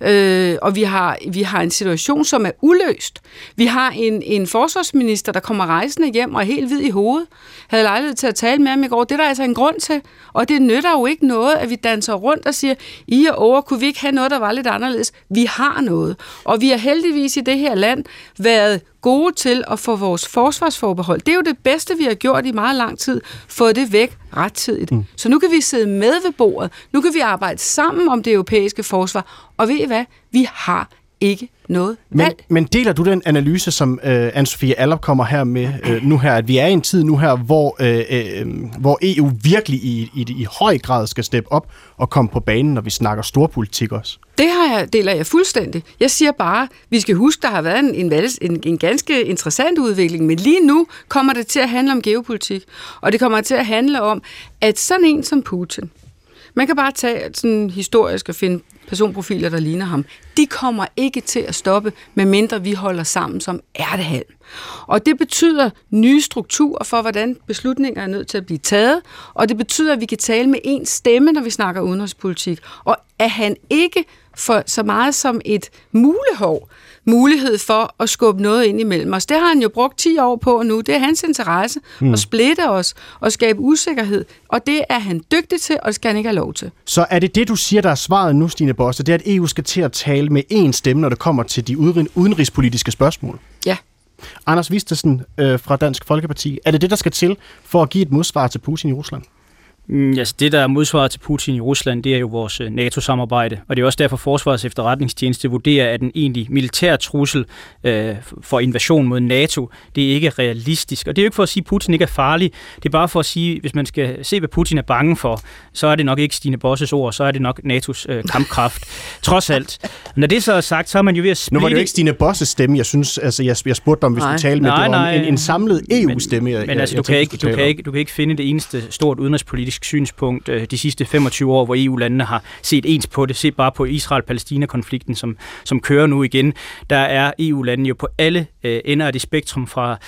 øh, og vi har, vi har en situation, som er uløst. Vi har en, en forsvarsminister, der kommer rejsende hjem og er helt hvid i hovedet, havde lejlighed til at tale med ham i går. Det er der altså en grund til. Og det nytter jo ikke noget, at vi danser rundt og siger, I og over, kunne vi ikke have noget, der var lidt anderledes? Vi har noget. Og vi har heldigvis i det her land været gode til at få vores forsvarsforbehold. Det er jo det bedste, vi har gjort i meget lang tid. Fået det væk rettidigt. Mm. Så nu kan vi sidde med ved bordet. Nu kan vi arbejde sammen om det europæiske forsvar. Og ved I hvad? Vi har ikke noget men, valg. Men deler du den analyse, som øh, Anne-Sophie Allop kommer her med øh, nu her, at vi er i en tid nu her, hvor, øh, øh, hvor EU virkelig i, i, i høj grad skal steppe op og komme på banen, når vi snakker storpolitik også? Det har jeg, deler jeg fuldstændig. Jeg siger bare, vi skal huske, der har været en, en, en, en ganske interessant udvikling, men lige nu kommer det til at handle om geopolitik, og det kommer til at handle om, at sådan en som Putin, man kan bare tage sådan historisk og finde personprofiler, der ligner ham. De kommer ikke til at stoppe, medmindre vi holder sammen som ærtehalm. Og det betyder nye strukturer for, hvordan beslutninger er nødt til at blive taget, og det betyder, at vi kan tale med én stemme, når vi snakker udenrigspolitik, og at han ikke for så meget som et mulehov mulighed for at skubbe noget ind imellem os. Det har han jo brugt 10 år på nu. Det er hans interesse mm. at splitte os og skabe usikkerhed. Og det er han dygtig til, og det skal han ikke have lov til. Så er det det, du siger, der er svaret nu, Stine Bosse? Det er, at EU skal til at tale med én stemme, når det kommer til de udenrigspolitiske spørgsmål? Ja. Anders Vistesen øh, fra Dansk Folkeparti. Er det det, der skal til for at give et modsvar til Putin i Rusland? Mm, altså det, der er modsvaret til Putin i Rusland, det er jo vores øh, NATO-samarbejde. Og det er også derfor, Forsvarets efterretningstjeneste vurderer, at en egentlig militær trussel øh, for invasion mod NATO, det er ikke realistisk. Og det er jo ikke for at sige, at Putin ikke er farlig. Det er bare for at sige, hvis man skal se, hvad Putin er bange for, så er det nok ikke Stine Bosses ord, så er det nok NATO's øh, kampkraft. Trods alt. Når det så er sagt, så er man jo ved at splitte... Nu var det jo ikke Stine Bosses stemme, jeg synes, altså jeg, jeg spurgte om, hvis nej. du talte med, nej, det var nej, en, en samlet EU-stemme. Men, men altså, jeg, du, kan ikke, du, kan ikke, du kan ikke finde det eneste stort udenrigspolitisk politisk synspunkt øh, de sidste 25 år, hvor EU-landene har set ens på det. Se bare på Israel-Palæstina-konflikten, som, som kører nu igen. Der er EU-landene jo på alle øh, ender af det spektrum fra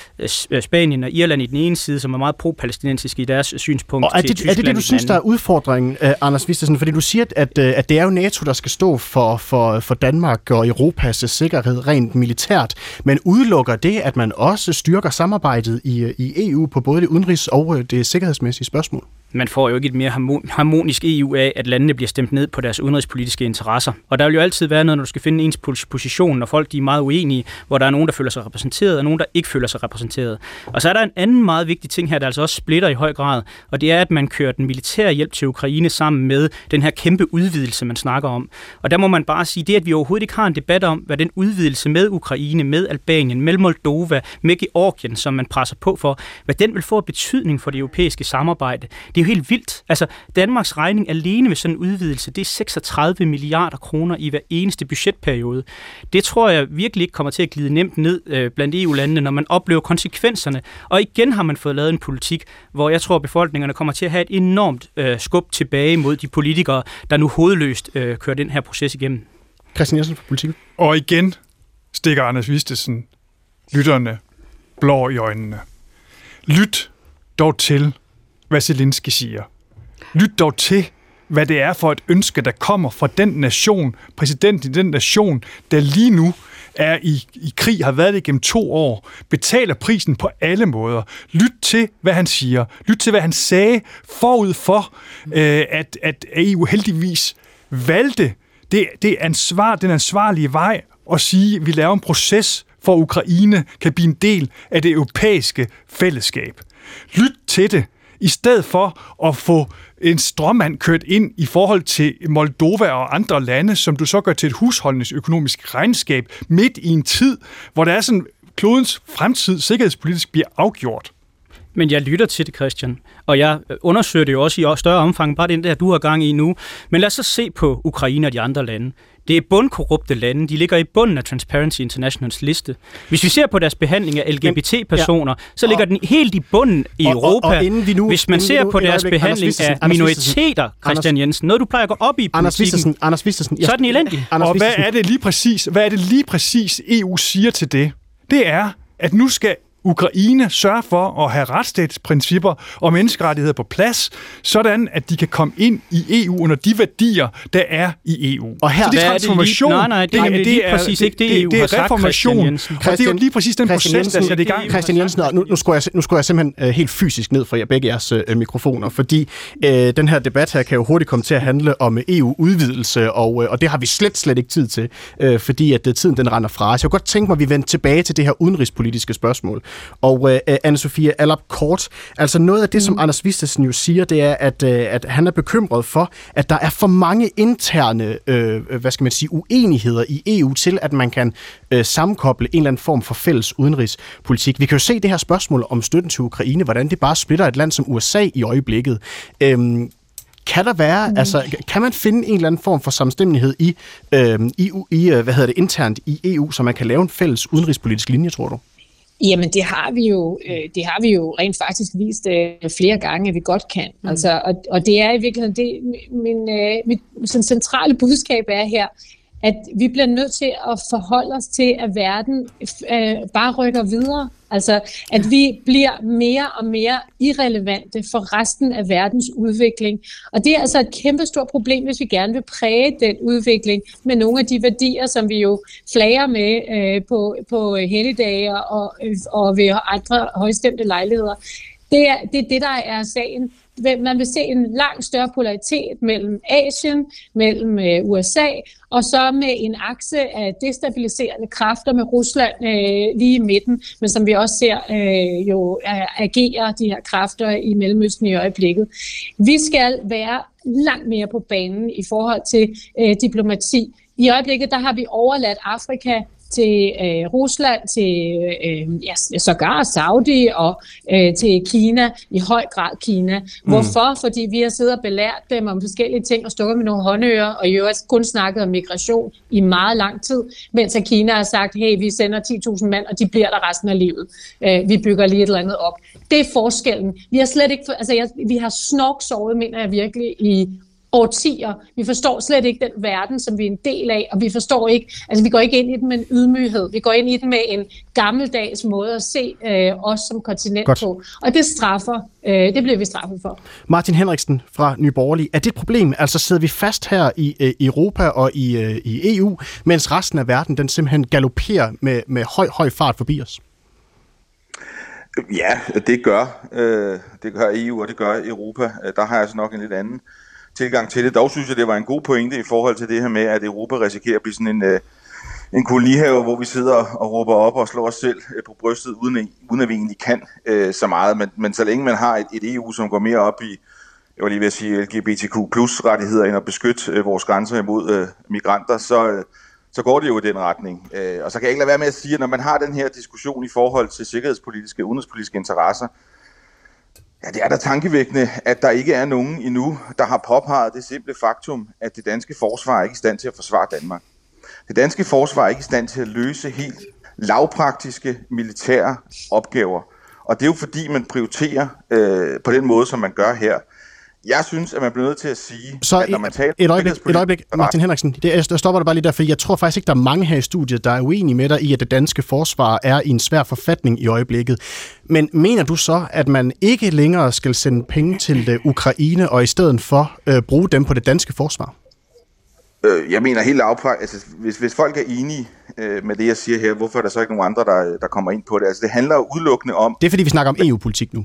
øh, Spanien og Irland i den ene side, som er meget pro-palæstinensiske i deres synspunkt. Og er det, til er det det, du synes, der er udfordringen, øh, Anders Vistesen? Fordi du siger, at, øh, at det er jo NATO, der skal stå for, for, for Danmark og Europas sikkerhed rent militært, men udelukker det, at man også styrker samarbejdet i, i EU på både det udenrigs- og det sikkerhedsmæssige spørgsmål? Man får jo ikke et mere harmonisk EU af, at landene bliver stemt ned på deres udenrigspolitiske interesser. Og der vil jo altid være noget, når du skal finde ens position, når folk de er meget uenige, hvor der er nogen, der føler sig repræsenteret, og nogen, der ikke føler sig repræsenteret. Og så er der en anden meget vigtig ting her, der altså også splitter i høj grad, og det er, at man kører den militære hjælp til Ukraine sammen med den her kæmpe udvidelse, man snakker om. Og der må man bare sige, det at vi overhovedet ikke har en debat om, hvad den udvidelse med Ukraine, med Albanien, med Moldova, med Georgien, som man presser på for, hvad den vil få betydning for det europæiske samarbejde. Det det er jo helt vildt. Altså, Danmarks regning alene ved sådan en udvidelse, det er 36 milliarder kroner i hver eneste budgetperiode. Det tror jeg virkelig ikke kommer til at glide nemt ned øh, blandt EU-landene, når man oplever konsekvenserne. Og igen har man fået lavet en politik, hvor jeg tror, at befolkningerne kommer til at have et enormt øh, skub tilbage mod de politikere, der nu hovedløst øh, kører den her proces igennem. Christian Jensen fra Politik. Og igen stikker Anders Vistesen lytterne blå i øjnene. Lyt dog til, hvad Zelensky siger. Lyt dog til, hvad det er for et ønske, der kommer fra den nation, præsidenten i den nation, der lige nu er i, i krig, har været det gennem to år, betaler prisen på alle måder. Lyt til, hvad han siger. Lyt til, hvad han sagde forud for, øh, at, at EU heldigvis valgte det, det ansvar, den ansvarlige vej at sige, at vi laver en proces for, at Ukraine kan blive en del af det europæiske fællesskab. Lyt til det i stedet for at få en strømmand kørt ind i forhold til Moldova og andre lande, som du så gør til et husholdningsøkonomisk regnskab midt i en tid, hvor der er sådan, klodens fremtid sikkerhedspolitisk bliver afgjort. Men jeg lytter til det, Christian. Og jeg undersøger det jo også i større omfang, bare den der, du har gang i nu. Men lad os så se på Ukraine og de andre lande. Det er bundkorrupte lande. De ligger i bunden af Transparency Internationals liste. Hvis vi ser på deres behandling af LGBT-personer, ja. så ligger og, den helt i bunden i og, Europa. Og, og vi nu, Hvis man ser nu, på deres behandling af minoriteter, Christian Jensen, noget du plejer at gå op i Anders Vistesen, Anders Vistesen, så er den elendig. Anders og hvad er det lige præcis, hvad er det lige præcis EU siger til det? Det er, at nu skal Ukraine sørger for at have retsstatsprincipper og menneskerettigheder på plads, sådan at de kan komme ind i EU under de værdier, der er i EU. Og her, så det er transformation. Nej, nej, det, det, det, det er præcis ikke det, EU det, det er reformation. Sagt, og det er jo lige præcis den Christian proces, Jensen, der sætter i gang. Christian Jensen, nu, nu, skulle jeg, nu skulle jeg simpelthen uh, helt fysisk ned for jer, begge jeres uh, mikrofoner, fordi uh, den her debat her kan jo hurtigt komme til at handle om EU-udvidelse, og, uh, og det har vi slet, slet ikke tid til, uh, fordi at uh, tiden den render fra os. Jeg kunne godt tænke mig, at vi vender tilbage til det her udenrigspolitiske spørgsmål. Og øh, Anne-Sophie Allap Kort, altså noget af det, mm. som Anders Vistesen jo siger, det er, at, øh, at han er bekymret for, at der er for mange interne, øh, hvad skal man sige, uenigheder i EU til, at man kan øh, sammenkoble en eller anden form for fælles udenrigspolitik. Vi kan jo se det her spørgsmål om støtten til Ukraine, hvordan det bare splitter et land som USA i øjeblikket. Øhm, kan der være, mm. altså, kan man finde en eller anden form for samstemmighed i, øh, i, i, øh, hvad hedder det, internt i EU, så man kan lave en fælles udenrigspolitisk linje, tror du? Jamen det har vi jo, øh, det har vi jo rent faktisk vist øh, flere gange, at vi godt kan. Mm. Altså, og, og det er i virkeligheden det, min, øh, mit sådan centrale budskab er her, at vi bliver nødt til at forholde os til, at verden øh, bare rykker videre. Altså, at vi bliver mere og mere irrelevante for resten af verdens udvikling. Og det er altså et kæmpestort problem, hvis vi gerne vil præge den udvikling med nogle af de værdier, som vi jo flager med øh, på, på helligdage og, og ved andre højstemte lejligheder. Det er, det er det, der er sagen man vil se en langt større polaritet mellem Asien, mellem øh, USA, og så med en akse af destabiliserende kræfter med Rusland øh, lige i midten, men som vi også ser øh, jo øh, agerer de her kræfter i Mellemøsten i øjeblikket. Vi skal være langt mere på banen i forhold til øh, diplomati. I øjeblikket der har vi overladt Afrika til øh, Rusland, til øh, ja, sågar Saudi og øh, til Kina, i høj grad Kina. Mm. Hvorfor? Fordi vi har siddet og belært dem om forskellige ting og stukket med nogle håndører, og i øvrigt kun snakket om migration i meget lang tid, mens at Kina har sagt, hey, vi sender 10.000 mand, og de bliver der resten af livet. Øh, vi bygger lige et eller andet op. Det er forskellen. Vi har slet ikke, altså jeg, vi har snorksovet, mener jeg virkelig, i årtier. Vi forstår slet ikke den verden, som vi er en del af, og vi forstår ikke, altså vi går ikke ind i den med en ydmyghed. Vi går ind i den med en gammeldags måde at se øh, os som kontinent Godt. på. Og det straffer, øh, det bliver vi straffet for. Martin Henriksen fra Nye Borgerlige, er det et problem? Altså sidder vi fast her i øh, Europa og i, øh, i EU, mens resten af verden den simpelthen galopperer med, med høj, høj fart forbi os? Ja, det gør, øh, det gør EU, og det gør Europa. Der har jeg altså nok en lidt anden tilgang til det. Dog synes jeg, det var en god pointe i forhold til det her med, at Europa risikerer at blive sådan en, øh, en kolonihave, hvor vi sidder og råber op og slår os selv øh, på brystet, uden, uden at vi egentlig kan øh, så meget. Men, men så længe man har et, et EU, som går mere op i, jeg var lige ved at sige LGBTQ plus rettigheder, end at beskytte øh, vores grænser imod øh, migranter, så, øh, så går det jo i den retning. Øh, og så kan jeg ikke lade være med at sige, at når man har den her diskussion i forhold til sikkerhedspolitiske og udenrigspolitiske interesser, Ja, det er da tankevækkende, at der ikke er nogen endnu, der har påpeget det simple faktum, at det danske forsvar er ikke i stand til at forsvare Danmark. Det danske forsvar er ikke i stand til at løse helt lavpraktiske militære opgaver. Og det er jo fordi, man prioriterer øh, på den måde, som man gør her. Jeg synes, at man bliver nødt til at sige, så at når man taler... Et øjeblik, et øjeblik Martin Henriksen. Det, jeg stopper dig bare lige der, for jeg tror faktisk ikke, der er mange her i studiet, der er uenige med dig i, at det danske forsvar er i en svær forfatning i øjeblikket. Men mener du så, at man ikke længere skal sende penge til det Ukraine, og i stedet for øh, bruge dem på det danske forsvar? Øh, jeg mener helt afprægt, altså hvis, hvis folk er enige øh, med det, jeg siger her, hvorfor er der så ikke nogen andre, der, der kommer ind på det? Altså det handler jo udelukkende om... Det er fordi, vi snakker om EU-politik nu.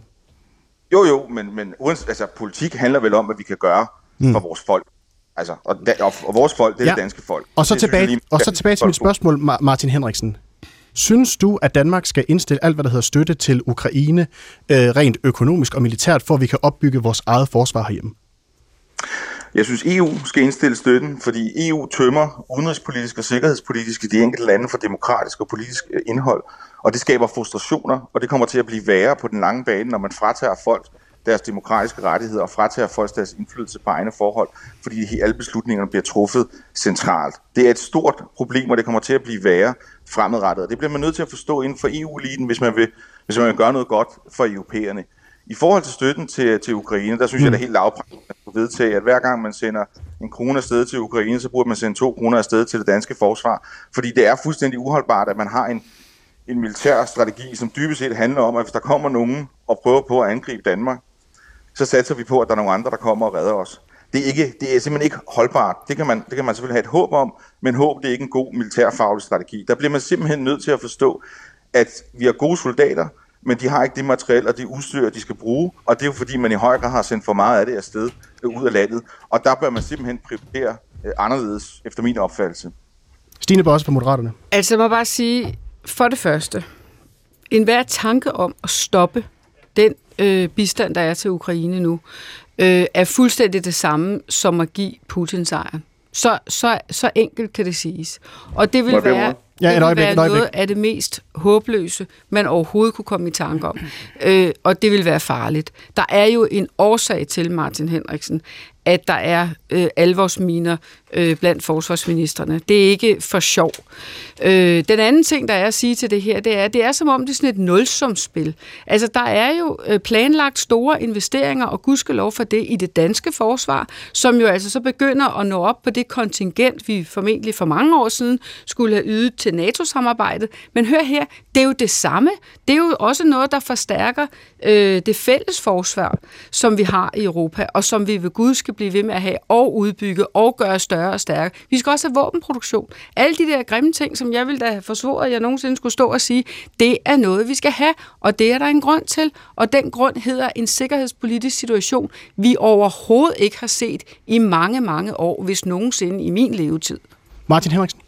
Jo, jo, men, men altså, politik handler vel om, hvad vi kan gøre mm. for vores folk. Altså, og, da, og, og vores folk, det er ja. det danske folk. Og så det, tilbage, lige, og så tilbage til mit spørgsmål, Martin Henriksen. Synes du, at Danmark skal indstille alt, hvad der hedder støtte til Ukraine, øh, rent økonomisk og militært, for at vi kan opbygge vores eget forsvar herhjemme? Jeg synes, EU skal indstille støtten, fordi EU tømmer udenrigspolitisk og sikkerhedspolitisk i de enkelte lande for demokratisk og politisk øh, indhold. Og det skaber frustrationer, og det kommer til at blive værre på den lange bane, når man fratager folk deres demokratiske rettigheder og fratager folk deres indflydelse på egne forhold, fordi alle beslutningerne bliver truffet centralt. Det er et stort problem, og det kommer til at blive værre fremadrettet. Og det bliver man nødt til at forstå inden for EU-eliten, hvis man vil, hvis man vil gøre noget godt for europæerne. I forhold til støtten til, til Ukraine, der synes mm. jeg, det er helt lavpraktisk at vedtage, at hver gang man sender en krone afsted til Ukraine, så burde man sende to kroner afsted til det danske forsvar. Fordi det er fuldstændig uholdbart, at man har en, en militær strategi, som dybest set handler om, at hvis der kommer nogen og prøver på at angribe Danmark, så satser vi på, at der er nogle andre, der kommer og redder os. Det er, ikke, det er simpelthen ikke holdbart. Det kan, man, det kan man selvfølgelig have et håb om, men håb det er ikke en god militærfaglig strategi. Der bliver man simpelthen nødt til at forstå, at vi har gode soldater, men de har ikke det materiel og det udstyr, de skal bruge, og det er jo fordi, man i høj grad har sendt for meget af det afsted øh, ud af landet, og der bør man simpelthen prioritere øh, anderledes, efter min opfattelse. Stine Bosse på Moderaterne. Altså, jeg må bare sige, for det første, enhver tanke om at stoppe den øh, bistand, der er til Ukraine nu, øh, er fuldstændig det samme som at give Putin sejren. Så, så, så enkelt kan det siges. Og det vil være, Ja, et det vil øjeblik, være noget af det mest håbløse, man overhovedet kunne komme i tanke om. Øh, og det vil være farligt. Der er jo en årsag til, Martin Henriksen, at der er øh, alvorsminer øh, blandt forsvarsministerne. Det er ikke for sjov. Øh, den anden ting, der er at sige til det her, det er, det er som om det er sådan et nulsumspil. Altså, der er jo øh, planlagt store investeringer, og gudskelov for det, i det danske forsvar, som jo altså så begynder at nå op på det kontingent, vi formentlig for mange år siden skulle have ydet til NATO-samarbejdet. Men hør her, det er jo det samme. Det er jo også noget, der forstærker øh, det fælles forsvar, som vi har i Europa, og som vi ved Gud skal blive ved med at have og udbygge og gøre større og stærkere. Vi skal også have våbenproduktion. Alle de der grimme ting, som jeg ville da have forsvoret, at jeg nogensinde skulle stå og sige, det er noget, vi skal have, og det er der en grund til. Og den grund hedder en sikkerhedspolitisk situation, vi overhovedet ikke har set i mange, mange år, hvis nogensinde i min levetid. Martin Henriksen?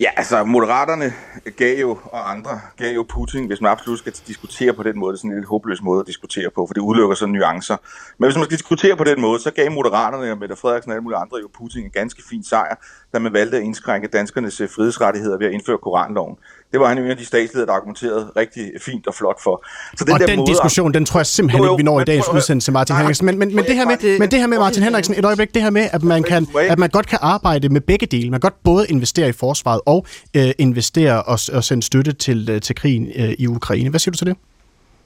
Ja, altså Moderaterne gav jo, og andre gav jo Putin, hvis man absolut skal diskutere på den måde, det er sådan en lidt håbløs måde at diskutere på, for det udelukker sådan nuancer. Men hvis man skal diskutere på den måde, så gav Moderaterne og Mette Frederiksen og alle mulige andre jo Putin en ganske fin sejr, da man valgte at indskrænke danskernes frihedsrettigheder ved at indføre Koranloven. Det var en af de statsledere, der argumenterede rigtig fint og flot for. Så og den måde- diskussion, den tror jeg simpelthen Jo, jo, ikke, vi når i dagens udsendelse, Martin Nej, Henriksen. Men, men, men, det her med, men det her med, Martin Henriksen, et øjeblik, det her med, at man, kan, at man godt kan arbejde med begge dele. Man kan godt både investere i forsvaret og øh, investere og, og sende støtte til, øh, til krigen øh, i Ukraine. Hvad siger du til det?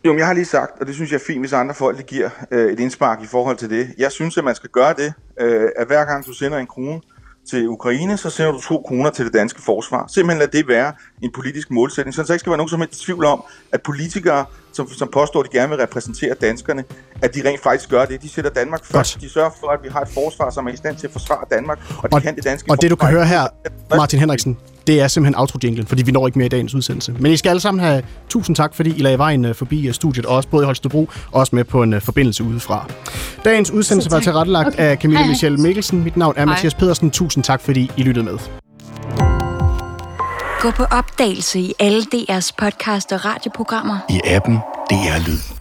Jo, men jeg har lige sagt, og det synes jeg er fint, hvis andre folk giver øh, et indspark i forhold til det. Jeg synes, at man skal gøre det, øh, at hver gang du sender en krone til Ukraine, så sender du to kroner til det danske forsvar. Simpelthen lad det være en politisk målsætning, så der ikke skal være nogen som helst tvivl om, at politikere, som, som påstår, at de gerne vil repræsentere danskerne, at de rent faktisk gør det. De sætter Danmark først. De sørger for, at vi har et forsvar, som er i stand til at forsvare Danmark, og de Og, kan det danske og det du kan forsvar. høre her, Martin Henriksen, det er simpelthen outro fordi vi når ikke mere i dagens udsendelse. Men I skal alle sammen have tusind tak, fordi I lagde vejen øh, forbi øh, studiet, og også både i Holstebro, og også med på en øh, forbindelse udefra. Dagens udsendelse var tilrettelagt Okay. af Camilla. Michelle Mikkelsen. Mit navn er Hej. Mathias Pedersen. Tusind tak, fordi I lyttede med. Gå på opdagelse i alle DR's podcast og radioprogrammer. I appen DR Lyd.